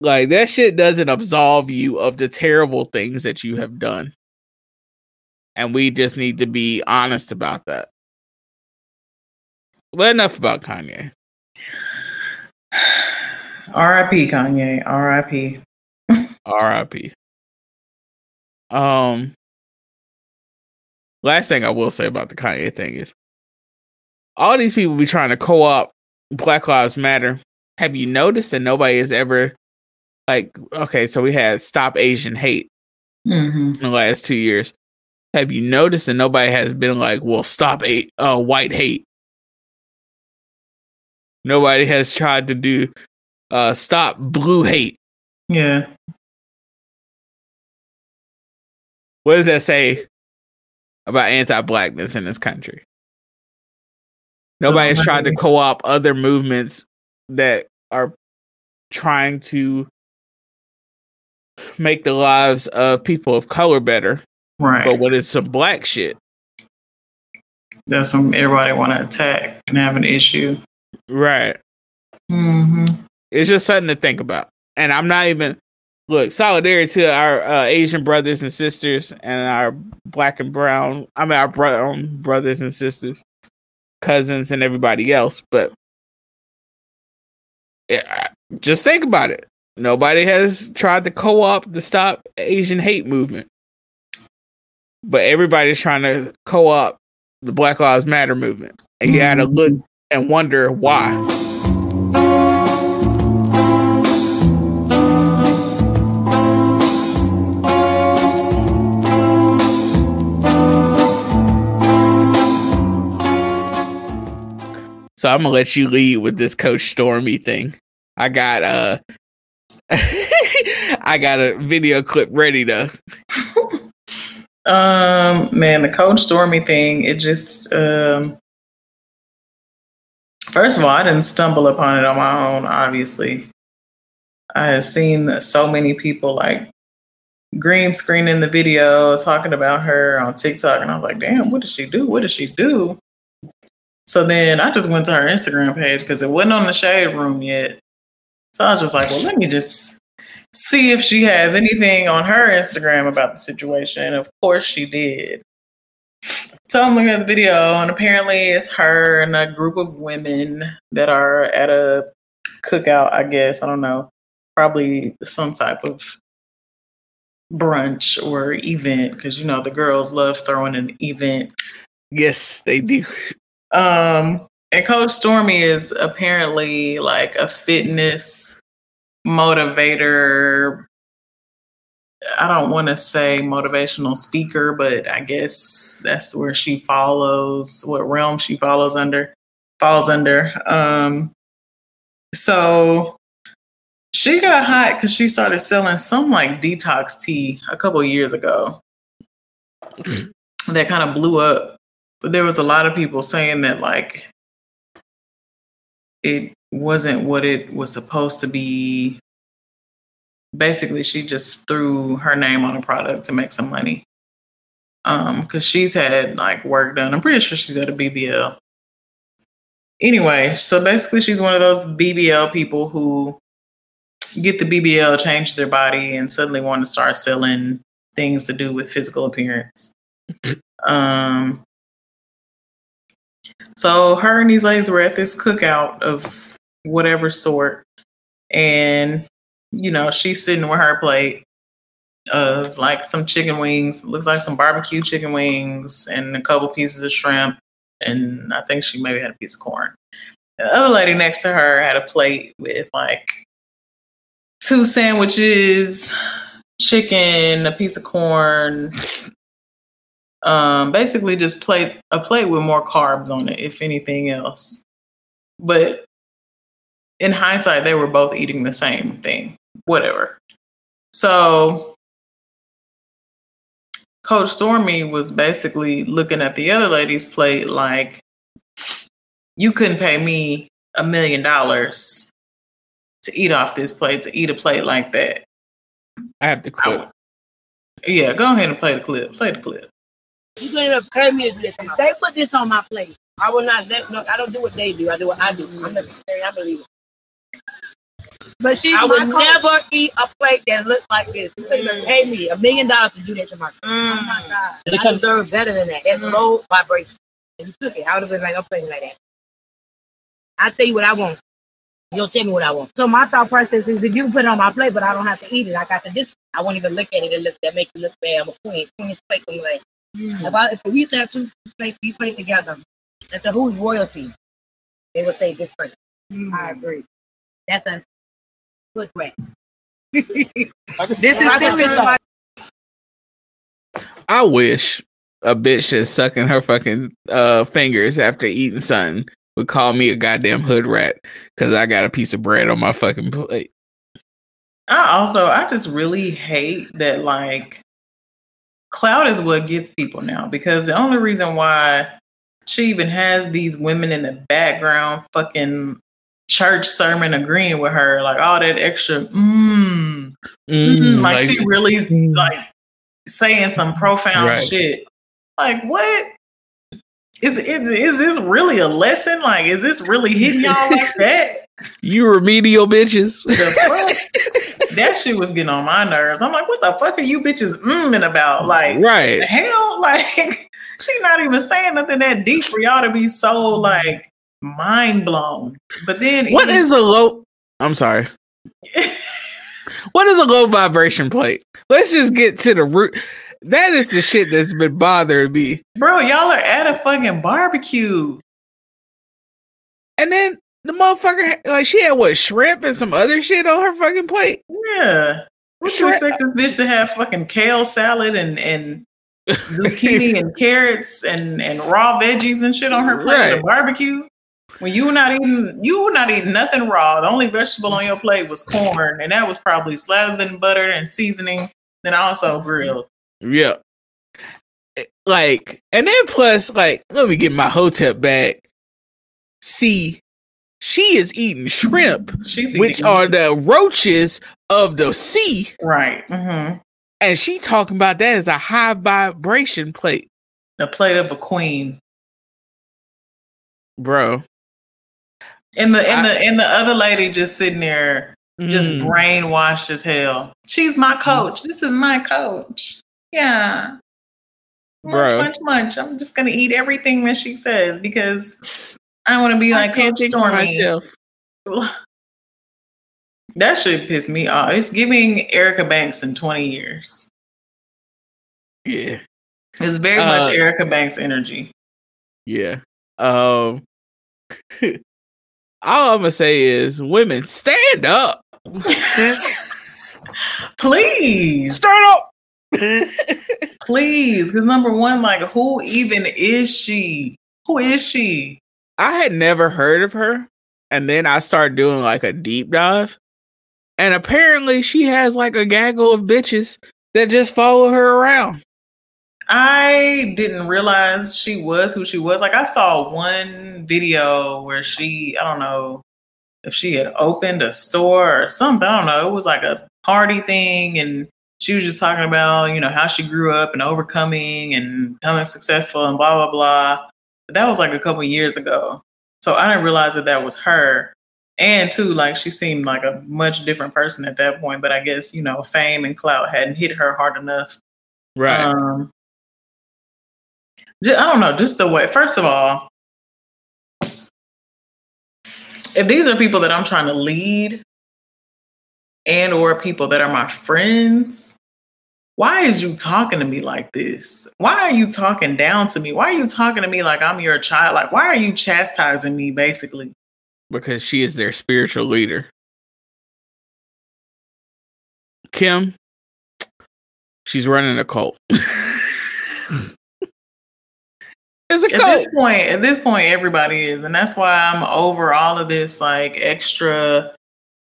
Like, that shit doesn't absolve you of the terrible things that you have done. And we just need to be honest about that. But enough about Kanye. R.I.P. Kanye. R.I.P. R.I.P. Um, last thing I will say about the Kanye thing is, all these people be trying to co-op Black Lives Matter. Have you noticed that nobody has ever, like, okay, so we had Stop Asian Hate Mm-hmm. in the last two years. Have you noticed that nobody has been like, well, stop a uh, white hate? Nobody has tried to do uh, stop blue hate. Yeah. What does that say about anti-blackness in this country? Nobody has tried to co-op other movements that are trying to make the lives of people of color better. Right. But when it's some black shit, That's some everybody want to attack and have an issue. right? Mm-hmm. It's just something to think about. And I'm not even look solidarity to our uh, Asian brothers and sisters and our black and brown. I mean our brown brothers and sisters, cousins and everybody else. But yeah, just think about it. Nobody has tried to co-opt the stop Asian hate movement. But everybody's trying to co-opt the Black Lives Matter movement. And you gotta look and wonder why. So I'm gonna let you lead with this Coach Stormy thing. I got uh I got a video clip ready though. Um, man, the Coach Stormy thing, it just um first of all, I didn't stumble upon it on my own, obviously. I had seen so many people like green screening the video talking about her on TikTok, and I was like, damn, what did she do? What did she do? So then I just went to her Instagram page because it wasn't on the shade room yet. So I was just like, well, let me just see if she has anything on her Instagram about the situation. And Of course she did. So I'm looking at the video, and apparently it's her and a group of women that are at a cookout, I guess. I don't know. Probably some type of brunch or event because you know the girls love throwing an event. Yes, they do. Um, and Coach Stormy is apparently like a fitness motivator. I don't want to say motivational speaker, but I guess that's where she follows, what realm she follows under, falls under. Um, so she got hot because she started selling some like detox tea a couple years ago that kind of blew up. But there was a lot of people saying that like it wasn't what it was supposed to be. Basically, she just threw her name on a product to make some money. Um, because she's had like work done. I'm pretty sure she's at a BBL. Anyway, so basically, she's one of those BBL people who get the BBL, change their body, and suddenly want to start selling things to do with physical appearance. um, so her and these ladies were at this cookout of whatever sort, and you know she's sitting with her plate of like some chicken wings, looks like some barbecue chicken wings, and a couple pieces of shrimp, and I think she maybe had a piece of corn. The other lady next to her had a plate with like two sandwiches, chicken, a piece of corn. Um, basically just plate a plate with more carbs on it, if anything else. But in hindsight, they were both eating the same thing. Whatever. So Coach Stormy was basically looking at the other lady's plate like, you couldn't pay me a million dollars to eat off this plate, to eat a plate like that. I have the clip. Yeah, go ahead and play the clip. Play the clip. You couldn't even pay me to do this. They put this on my plate. I will not let no. I don't do what they do. I do what I do. I'm a vegetarian. I believe it. But she's I would coach. never eat a plate that looked like this. You couldn't even pay me a million dollars to do that to myself. Mm. Oh my mm. God. I deserve better than that. That's mm. low vibration. And you took it. I would have been like, I'm playing like that. I tell you what I want. You'll tell me what I want. So my thought process is if you put it on my plate, but I don't have to eat it, I got to this. I won't even look at it and look that make you look bad. I'm a queen. Queen's plate when you like. Mm. If, I, if we used to have two plates, we play together, and so who's royalty? They would say this person. I agree. That's a good way. This is I can serious. tell I wish a bitch that's sucking her fucking uh fingers after eating something would call me a goddamn hood rat because I got a piece of bread on my fucking plate. I also I just really hate that like cloud is what gets people now because the only reason why she even has these women in the background fucking church sermon agreeing with her like all that extra mm, Mm, like, like- she really like saying some profound Right. shit like what is, is is this really a lesson like is this really hitting y'all like that you remedial bitches. the fuck? that shit was getting on my nerves. I'm like, what the fuck are you bitches mmming about? Like, right. hell? Like, she not even saying nothing that deep for y'all to be so like mind blown. But then, What even- is a low? I'm sorry. What is a low vibration plate? Let's just get to the root. That is the shit that's been bothering me. bro? Y'all are at a fucking barbecue. And then the motherfucker, like, she had what shrimp and some other shit on her fucking plate. Yeah. What you expect this bitch to have fucking kale salad and and zucchini and carrots and and raw veggies and shit on her plate at a barbecue? When you were not eating, you were not eating nothing raw. The only vegetable on your plate was corn, and that was probably slathered in butter and seasoning, then also grilled. Yeah. Eh, Like, and then plus, like, let me get my hotep back. See, she is eating shrimp, which are the roaches of the sea, right. hmm and she talking about that as a high vibration plate, The plate of a queen. bro. And the and I- the and the other lady just sitting there, just Mm. brainwashed as hell. She's my coach. This is my coach. Yeah. Munch, Bro. munch, munch. I'm just gonna eat everything that she says because I want to be like Coach Stormy. myself. That should piss me off. It's giving Erica Banks in 20 years. Yeah, It's very Uh, much Erica Banks energy. yeah. Um, all I'm gonna say is, women, stand up. Please, stand up. please. Because number one, like, who even is she? Who is she? I had never heard of her, and then I started doing like a deep dive, and apparently she has like a gaggle of bitches that just follow her around. I didn't realize she was who she was. Like, I saw one video where she, I don't know if she had opened a store or something. I don't know. It was like a party thing, and she was just talking about, you know, how she grew up and overcoming and becoming successful and blah, blah, blah. But that was like a couple years ago. So I didn't realize that that was her. And too, like she seemed like a much different person at that point. But I guess, you know, fame and clout hadn't hit her hard enough. Right. Um, I don't know, just the way. First of all, if these are people that I'm trying to lead, and or people that are my friends, why is you talking to me like this? Why are you talking down to me? Why are you talking to me like I'm your child? Like, why are you chastising me, basically? because she is their spiritual leader. Kim, she's running a cult. it's a At this point, at this point, everybody is, and that's why I'm over all of this like extra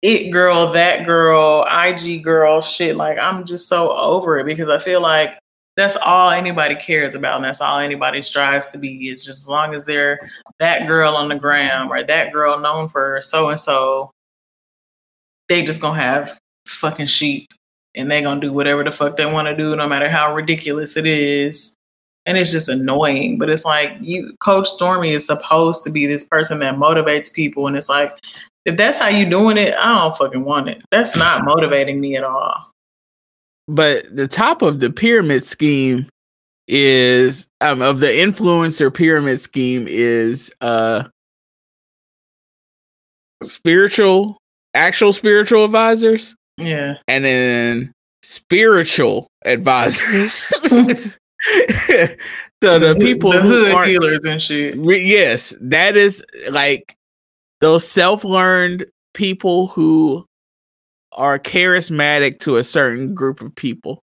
it girl, that girl, IG girl shit. Like I'm just so over it because I feel like that's all anybody cares about, and that's all anybody strives to be. Is just as long as they're that girl on the gram or that girl known for so and so, they just gonna have fucking sheep, and they gonna do whatever the fuck they want to do, no matter how ridiculous it is and it's just annoying. But it's like you, Coach Stormy is supposed to be this person that motivates people, and it's like if that's how you're doing it, I don't fucking want it. That's not motivating me at all. But the top of the pyramid scheme is um of the influencer pyramid scheme is uh spiritual actual spiritual advisors Yeah, and then spiritual advisors. so the people the who hood aren't healers and shit. Re- yes, that is like those self-learned people who are charismatic to a certain group of people.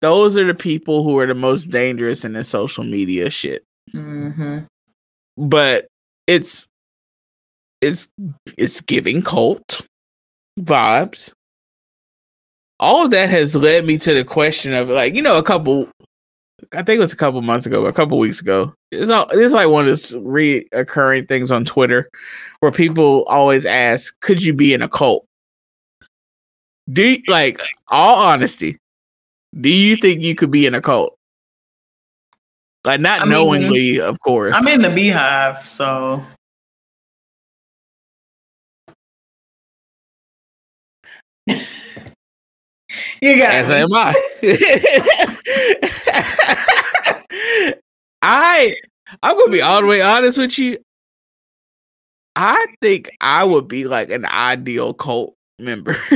Those are the people who are the most dangerous in the social media shit. hmm But it's it's it's giving cult vibes. All of that has led me to the question of like, you know, a couple I think it was a couple months ago, a couple weeks ago. It's all it's like one of those reoccurring things on Twitter where people always ask, "Could you be in a cult?" Do you, like all honesty, do you think you could be in a cult? Like not I mean, knowingly, of course. I'm in the Beyhive, so you got As me. am I. I I'm gonna be all the way honest with you. I think I would be like an ideal cult member.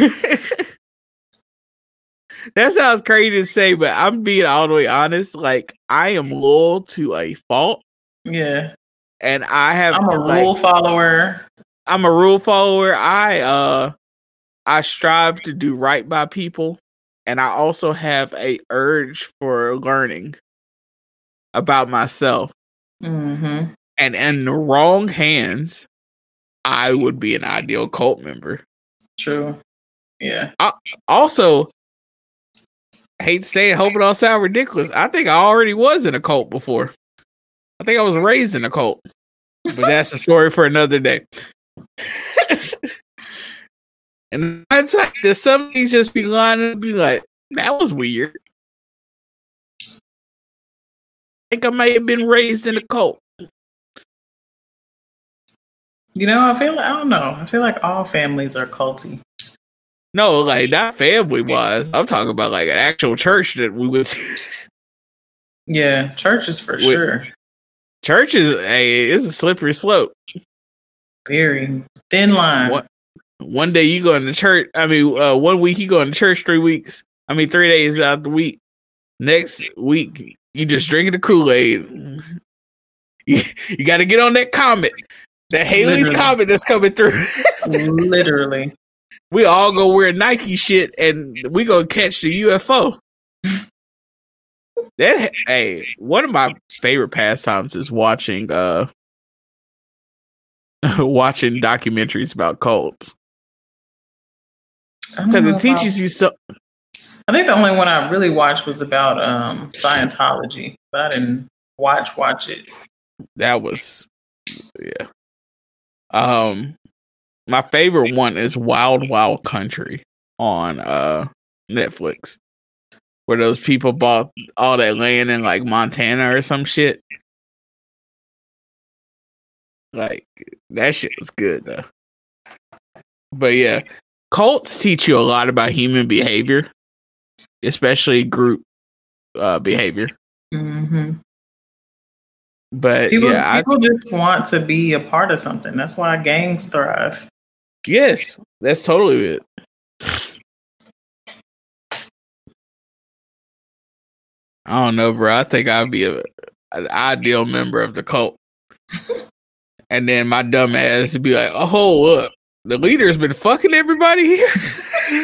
that sounds crazy to say, but I'm being all the way honest. Like I am loyal to a fault, Yeah, and I have I'm a like, rule follower. I'm a rule follower. I uh I strive to do right by people and I also have a urge for learning about myself. hmm And in the wrong hands, I would be an ideal cult member. True. Yeah. I, Also, hate to say it, hope it all sound ridiculous. I think I already was in a cult before. I think I was raised in a cult, but that's a story for another day. and I'd say that some things just be lying and be like, that was weird. I think I may have been raised in a cult. You know, I feel like, I don't know. I feel like all families are culty. No, like not family wise. I'm talking about like an actual church that we went to. Yeah, churches for sure. church is a it's a slippery slope. Very thin line. What? One day you go into church. I mean, uh, one week you go into church. Three weeks. I mean, three days out the week. Next week you just drinking the Kool Aid. You, you got to get on that comet. That Halley's Literally. comet that's coming through. Literally. we all go wear Nike shit and we go catch the UFO. That hey, one of my favorite pastimes is watching uh watching documentaries about cults because it teaches you so. I think the only one I really watched was about um Scientology, but I didn't watch watch it. That was yeah. Um, my favorite one is Wild Wild Country on uh Netflix, where those people bought all that land in like Montana or some shit. Like that shit was good though. But yeah, cults teach you a lot about human behavior, especially group uh behavior. hmm But People, yeah, I, people just want to be a part of something. That's why gangs thrive. yes, that's totally it. I don't know, bro. I think I'd be a, an ideal member of the cult. and then my dumb ass would be like, oh, hold up. The leader's been fucking everybody here.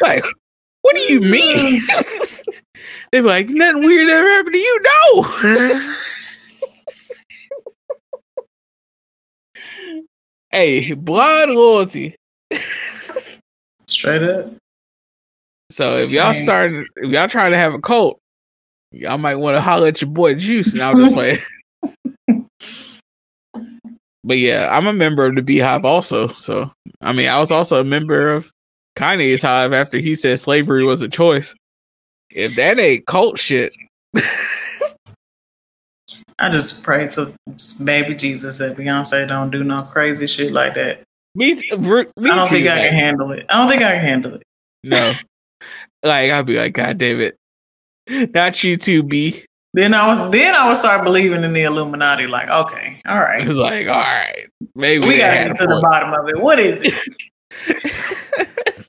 like, what do you mean? They'd be like, nothing weird ever happened to you. No. hey, blind loyalty. Straight up. So if y'all starting, if y'all trying to have a cult, y'all might want to holler at your boy Juice. And I'll just play. But yeah, I'm a member of the Beyhive mm-hmm. also. So I mean, I was also a member of Kanye's Hive after he said slavery was a choice. If that ain't cult shit, I just pray to baby Jesus that Beyonce don't do no crazy shit like that. me, t- me I don't too, think I can handle it. I don't think I can handle it. No, like I'd be like, God damn it, not you too, B. Then I was then I would start believing in the Illuminati. Like, okay, all right, It's like, all right, maybe we gotta get to the bottom of it. What is it?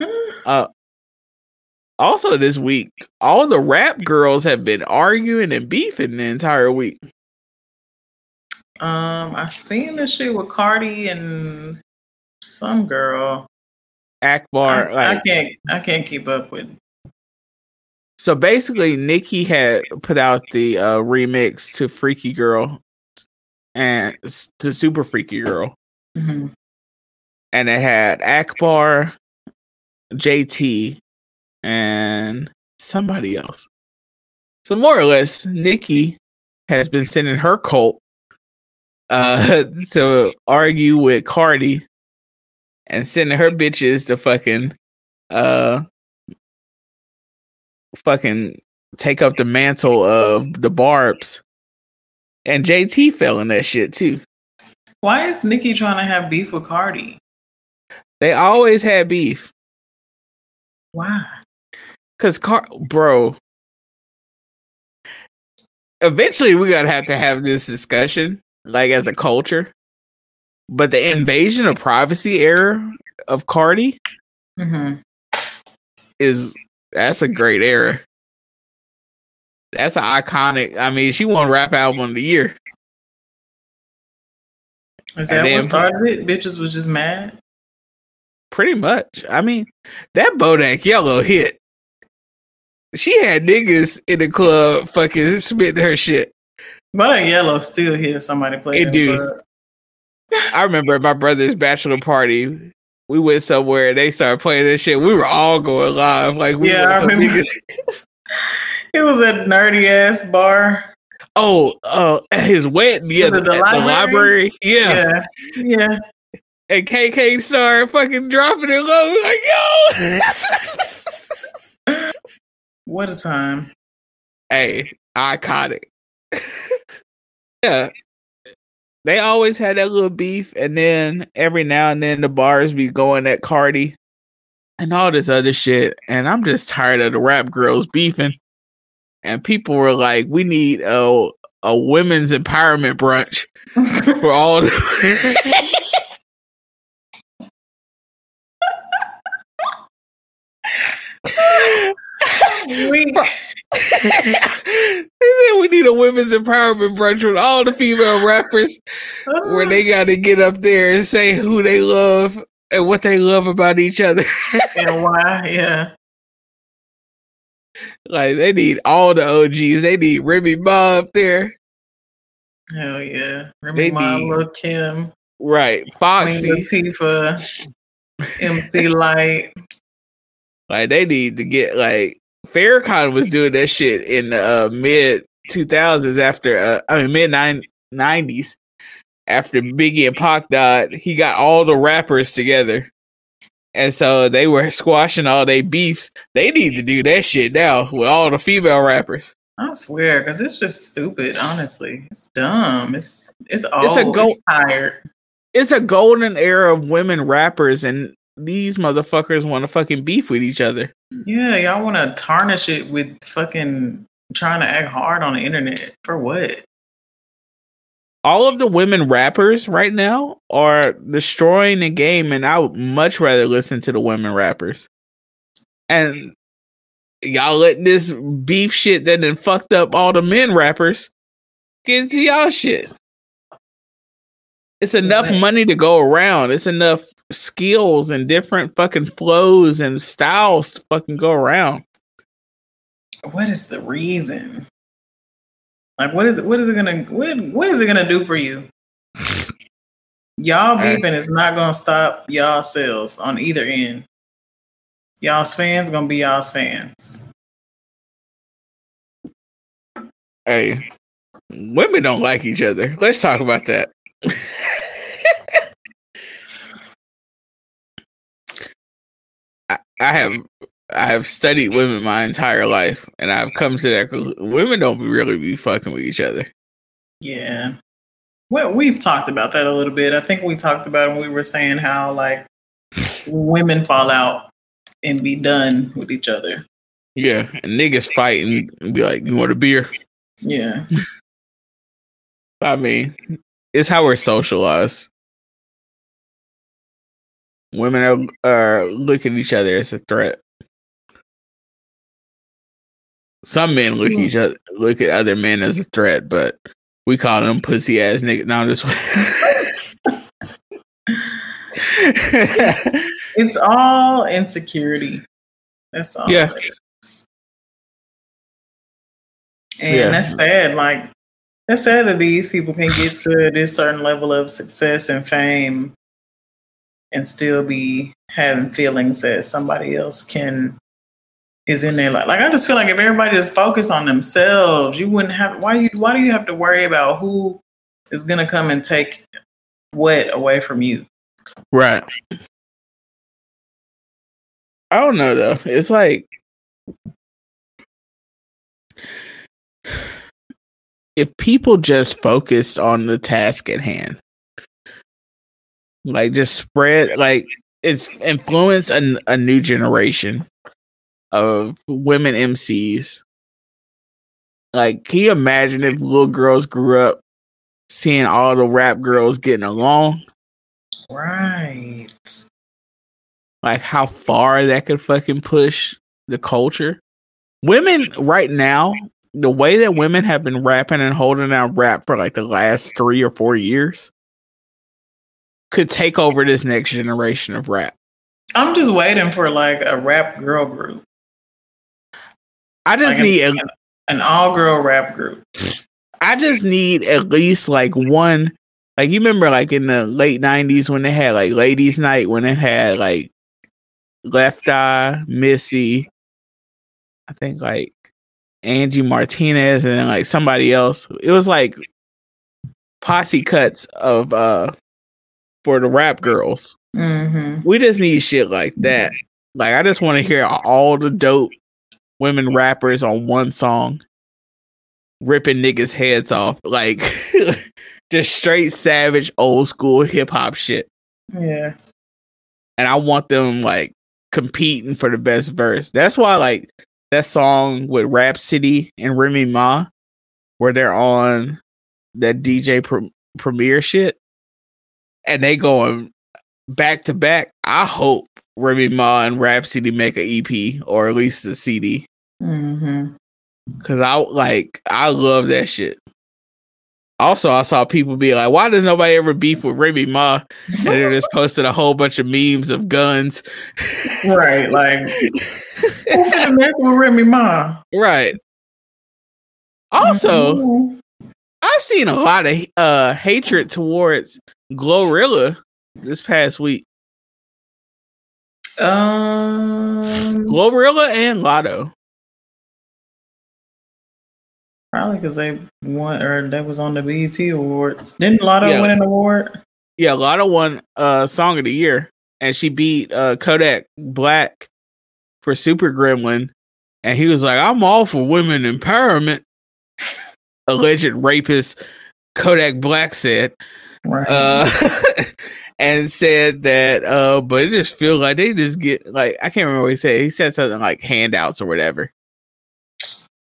uh, also, this week, all the rap girls have been arguing and beefing the entire week. Um, I seen this shit with Cardi and some girl. Akbar, I, like, I can't I can't keep up with. So basically, Nicki had put out the uh, remix to Freaky Girl and to Super Freaky Girl, Mhm. and it had Akbar, JT, and somebody else. So more or less, Nicki has been sending her cult uh to argue with Cardi and sending her bitches to fucking uh fucking take up the mantle of the barbs. And JT fell in that shit too. Why is Nicki trying to have beef with Cardi? They always had beef. Why? Cause car bro. Eventually we gotta have to have this discussion, like as a culture. But the invasion of privacy era of Cardi hmm is that's a great era. That's an iconic. I mean, she won rap album of the year. Is And that what started it? Bitches was just mad. Pretty much. I mean, that Bodak Yellow hit. She had niggas in the club fucking spitting her shit. A yellow still hear somebody play. It do. I remember at my brother's bachelor party. We went somewhere and they started playing this shit. We were all going live. Like we Yeah, were I some remember. niggas. It was a nerdy ass bar. Oh, uh, at his wedding, yeah, the, the at the library? library, yeah. Yeah. Yeah. And KK started fucking dropping it low, like yo. What a time. hey, iconic. yeah. They always had that little beef, and then every now and then the bars be going at Cardi and all this other shit. And I'm just tired of the rap girls beefing. And people were like, we need a, a women's empowerment brunch for all the. We, we need a women's empowerment brunch with all the female rappers where they got to get up there and say who they love and what they love about each other. and why? Yeah. like they need all the OGs. They need Remy Ma up there, Hell yeah. They Remy Ma, need- Lil Kim, right? Queen Foxy. Latifah, MC Lyte. Like they need to get like Farrakhan was doing that shit in the uh, mid two thousands after uh, I mean mid nine nineties after Biggie and Pac died. He got all the rappers together, and so they were squashing all their beefs. They need to do that shit now with all the female rappers. I swear, because it's just stupid. Honestly, it's dumb. It's it's old. It's It's, tired. It's a golden era of women rappers, and these motherfuckers want to fucking beef with each other. Yeah, y'all want to tarnish it with fucking trying to act hard on the internet for what? all of the women rappers right now are destroying the game, and I would much rather listen to the women rappers. And y'all let this beef shit that then fucked up all the men rappers get into y'all shit. It's enough money to go around. It's enough skills and different fucking flows and styles to fucking go around. What is the reason? Like, what is it? What is it gonna? What What is it gonna do for you? Y'all beeping is not gonna stop y'all sales on either end. Y'all's fans gonna be y'all's fans. Hey, women don't like each other. Let's talk about that. I, have I have studied women my entire life, and I've come to that women don't really be fucking with each other. Yeah. Well, we've talked about that a little bit. I think we talked about it when we were saying how like women fall out and be done with each other. Yeah, and niggas fight and be like, "You want a beer?" Yeah. I mean, it's how we're socialized. Women are, are look at each other as a threat. Some men look at hmm. each other look at other men as a threat, but we call them pussy ass niggas. Now I'm just It's all insecurity. That's all. Yeah. And Yeah. that's sad. Like, that's sad that these people can get to this certain level of success and fame and still be having feelings that somebody else can is in their life. like I just feel like if everybody just focused on themselves, you wouldn't have why you why do you have to worry about who is gonna come and take what away from you? right. I don't know though. It's like if people just focused on the task at hand, like just spread, like it's influenced a, a new generation of women MCs. Like, can you imagine if little girls grew up seeing all the rap girls getting along? Right. like how far that could fucking push the culture. Women right now, the way that women have been rapping and holding down rap for like the last three or four years could take over this next generation of rap. I'm just waiting for like a rap girl group. I just Like need an, a, an all girl rap group. I just need at least like one. Like you remember, like in the late '90s when they had like Ladies' Night, when it had like Left Eye, Missy, I think like Angie Martinez, and then like somebody else. It was like posse cuts of uh for the rap girls. Mm-hmm. We just need shit like that. Like I just want to hear all the dope women rappers on one song ripping niggas heads off. Like just straight savage old school hip hop shit. Yeah. And I want them like competing for the best verse. That's why like that song with Rapsody and Remy Ma where they're on that DJ pre- Premier shit and they going back to back. I hope Remy Ma and Rapsody make an EP or at least a CD. Mm-hmm. Cause I like I love that shit. Also, I saw people be like, "Why does nobody ever beef with Remy Ma?" And they just posted a whole bunch of memes of guns. Right. Like who's gonna mess with Remy Ma? right. Also, Mhm. I've seen a lot of uh hatred towards Glorilla this past week. um Glorilla and Latto. probably because they won or that was on the BET awards. Didn't Latto Yeah. win an award? Yeah, Latto won uh song of the year, and she beat uh Kodak Black for Super Gremlin, and he was like, "I'm all for women empowerment." Alleged rapist Kodak Black said, Right. uh, and said that, uh, but it just feels like they just get like I can't remember what he said. He said something like handouts or whatever.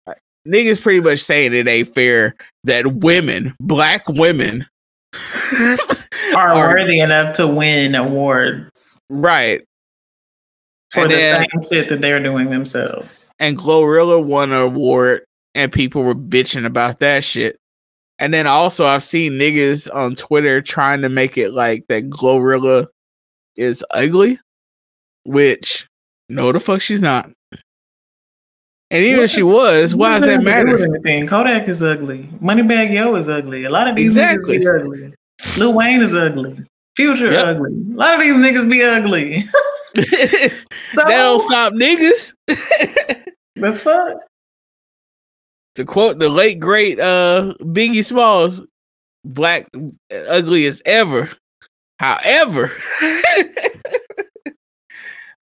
Like, Niggas pretty much saying it ain't fair that women, black women, are, are- worthy enough to win awards right. for And the then- same shit that they're doing themselves. and Glorilla won an award, and people were bitching about that shit. And then also, I've seen niggas on Twitter trying to make it like that Glorilla is ugly, which no, the fuck she's not. And even if she was, why does that matter? Anything. Kodak is ugly. Moneybagg Yo is ugly. A lot of these Exactly. niggas be ugly. Lil Wayne is ugly. Future Yep. ugly. A lot of these niggas be ugly. that don't stop niggas. the fuck? To quote the late great uh Biggie Smalls, black ugly as ever. However,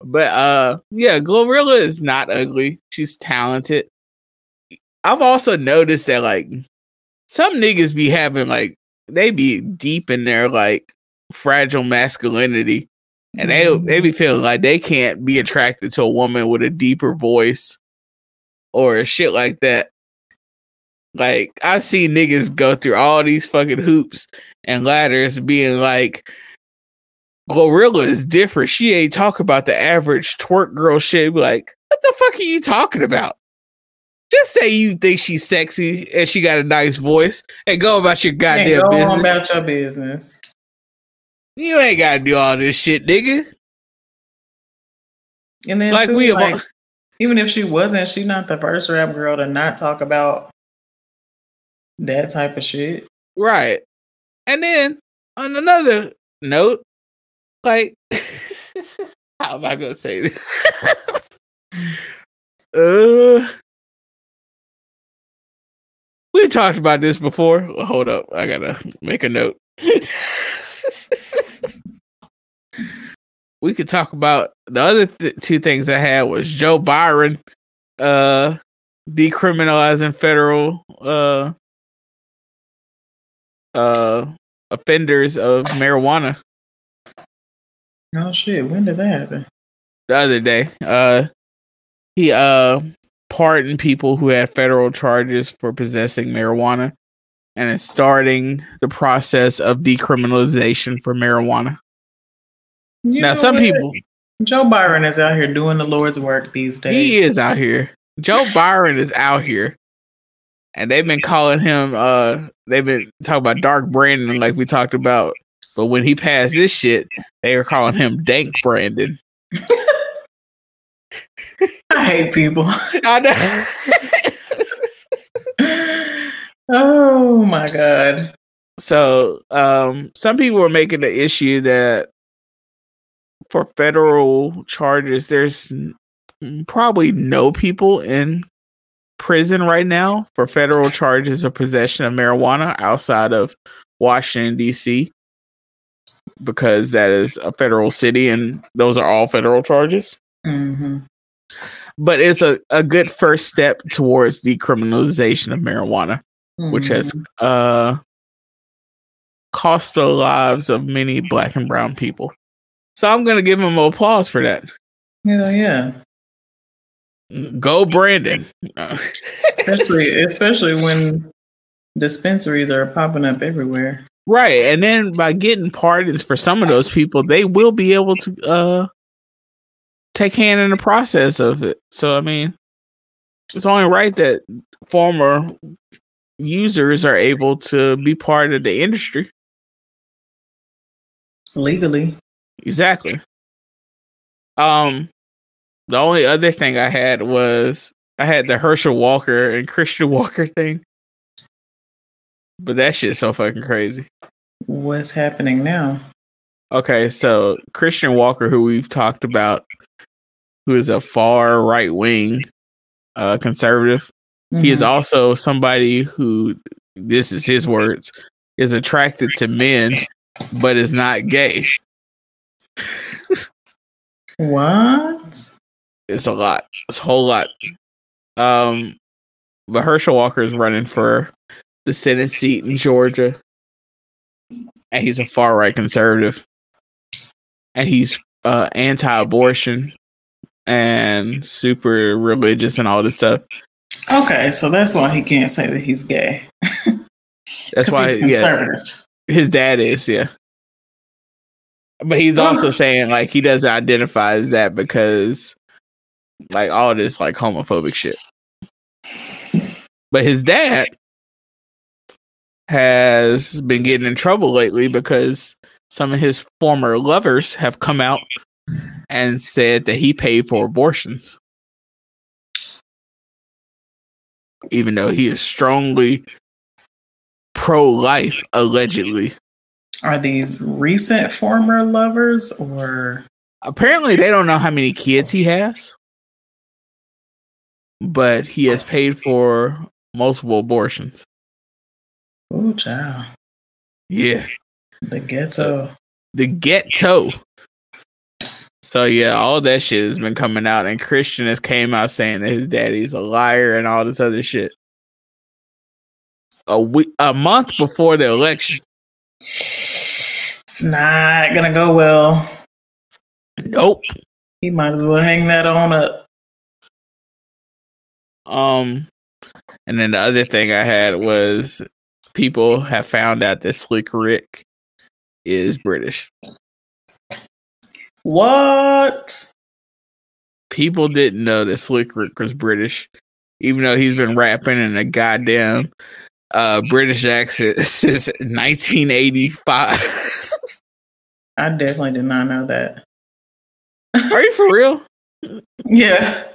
but uh yeah, Glorilla is not ugly. She's talented. I've also noticed that like some niggas be having like they be deep in their like fragile masculinity and they they be feeling like they can't be attracted to a woman with a deeper voice or shit like that. Like I see niggas go through all these fucking hoops and ladders being like Glorilla is different. She ain't talk about the average twerk girl shit. Be like, what the fuck are you talking about? Just say you think she's sexy and she got a nice voice and go about your goddamn go business. about your business. you ain't gotta do all this shit, nigga. And then Like too, we like, all- even if she wasn't, she not the first rap girl to not talk about that type of shit. Right. And then on another note, like how am I gonna say this? uh we talked about this before. Hold up, I gotta make a note. we could talk about the other th- two things I had was Joe Biden uh decriminalizing federal uh uh offenders of marijuana Oh shit! When did that happen? the other day. Uh he uh pardoned people who had federal charges for possessing marijuana and is starting the process of decriminalization for marijuana. You now some what? people Joe Biden is out here doing the Lord's work these days. he is out here. Joe Biden is out here. And they've been calling him uh they've been talking about Dark Brandon like we talked about. But when he passed this shit, they were calling him Dank Brandon. I hate people. I know. Oh my god. So, um, some people were making the issue that for federal charges, there's probably no people in prison right now for federal charges of possession of marijuana outside of Washington, D.C., because that is a federal city and those are all federal charges. hmm But it's a, a good first step towards decriminalization of marijuana. which has Mm-hmm. uh cost the lives of many black and brown people. So I'm gonna give him applause for that. Hell yeah. Go Brandon. Especially especially when dispensaries are popping up everywhere. right. And then by getting pardons for some of those people, they will be able to uh take hand in the process of it. So I mean it's only right that former users are able to be part of the industry. Legally. Exactly. Um, the only other thing I had was I had the Herschel Walker and Christian Walker thing, but that shit's so fucking crazy. What's happening now? Okay, so Christian Walker, who we've talked about, who is a far right wing uh, conservative, he is Mhm. also somebody who, this is his words, is attracted to men, but is not gay. What? It's a lot. It's a whole lot. Um, but Herschel Walker is running for the Senate seat in Georgia, and he's a far right conservative, and he's uh, anti-abortion and super religious and all this stuff. Okay, so that's why he can't say that he's gay. that's why, he's yeah, his dad is, yeah. But he's also saying like he doesn't identify as that because like all this like homophobic shit. But his dad has been getting in trouble lately because some of his former lovers have come out and said that he paid for abortions. Even though he is strongly pro life, allegedly. Are these recent former lovers or Apparently, they don't know how many kids he has, but he has paid for multiple abortions. oh child? Yeah, The ghetto. the ghetto. So yeah, all that shit has been coming out, and Christian has came out saying that his daddy's a liar and all this other shit. A week, a month before the election. It's not gonna go well. Nope. He might as well hang that on up. Um, and then the other thing I had was people have found out that Slick Rick is British. What? People didn't know that Slick Rick was British, even though he's been rapping in a goddamn uh British accent since 1985. I definitely did not know that. Are you for real? Yeah.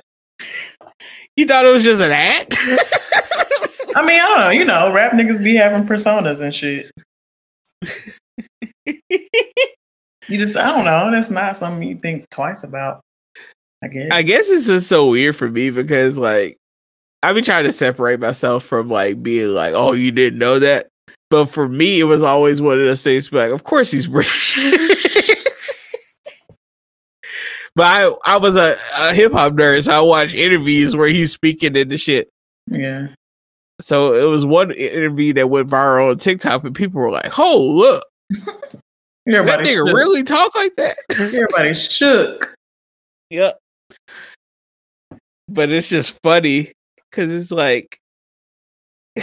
You thought it was just an act? I mean, I don't know. You know, rap niggas be having personas and shit. You just, I don't know. That's not something you think twice about. I guess. I guess it's just so weird for me because like I've been trying to separate myself from like being like, oh, you didn't know that. But for me, it was always one of those things like, of course he's British. but I, I was a, a hip hop nerd, so I watched interviews where he's speaking in the shit. yeah. So it was one interview that went viral on TikTok, and people were like, "Oh, look, that nigga shook. really talk like that." Everybody shook. Yep. But it's just funny because it's like,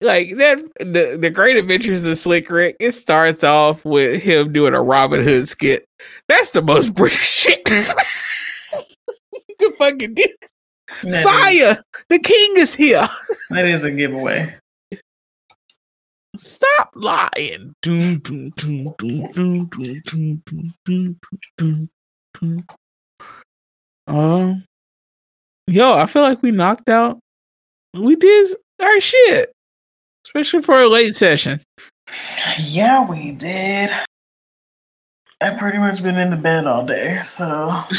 like that the, the great adventures of slick rick it starts off with him doing a robin hood skit that's the most british shit you can fucking do sire the king is here that is a giveaway stop lying um yo i feel like we knocked out we did our shit especially for a late session. Yeah, we did. I've pretty much been in the bed all day, so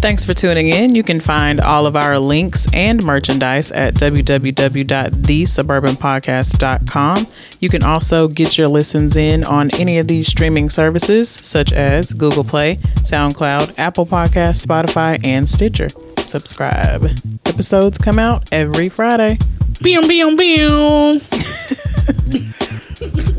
Thanks for tuning in. You can find all of our links and merchandise at www.thesuburbanpodcast.com. You can also get your listens in on any of these streaming services such as Google Play, SoundCloud, Apple Podcasts, Spotify, and Stitcher subscribe. Episodes come out every Friday. Bam, bam, bam.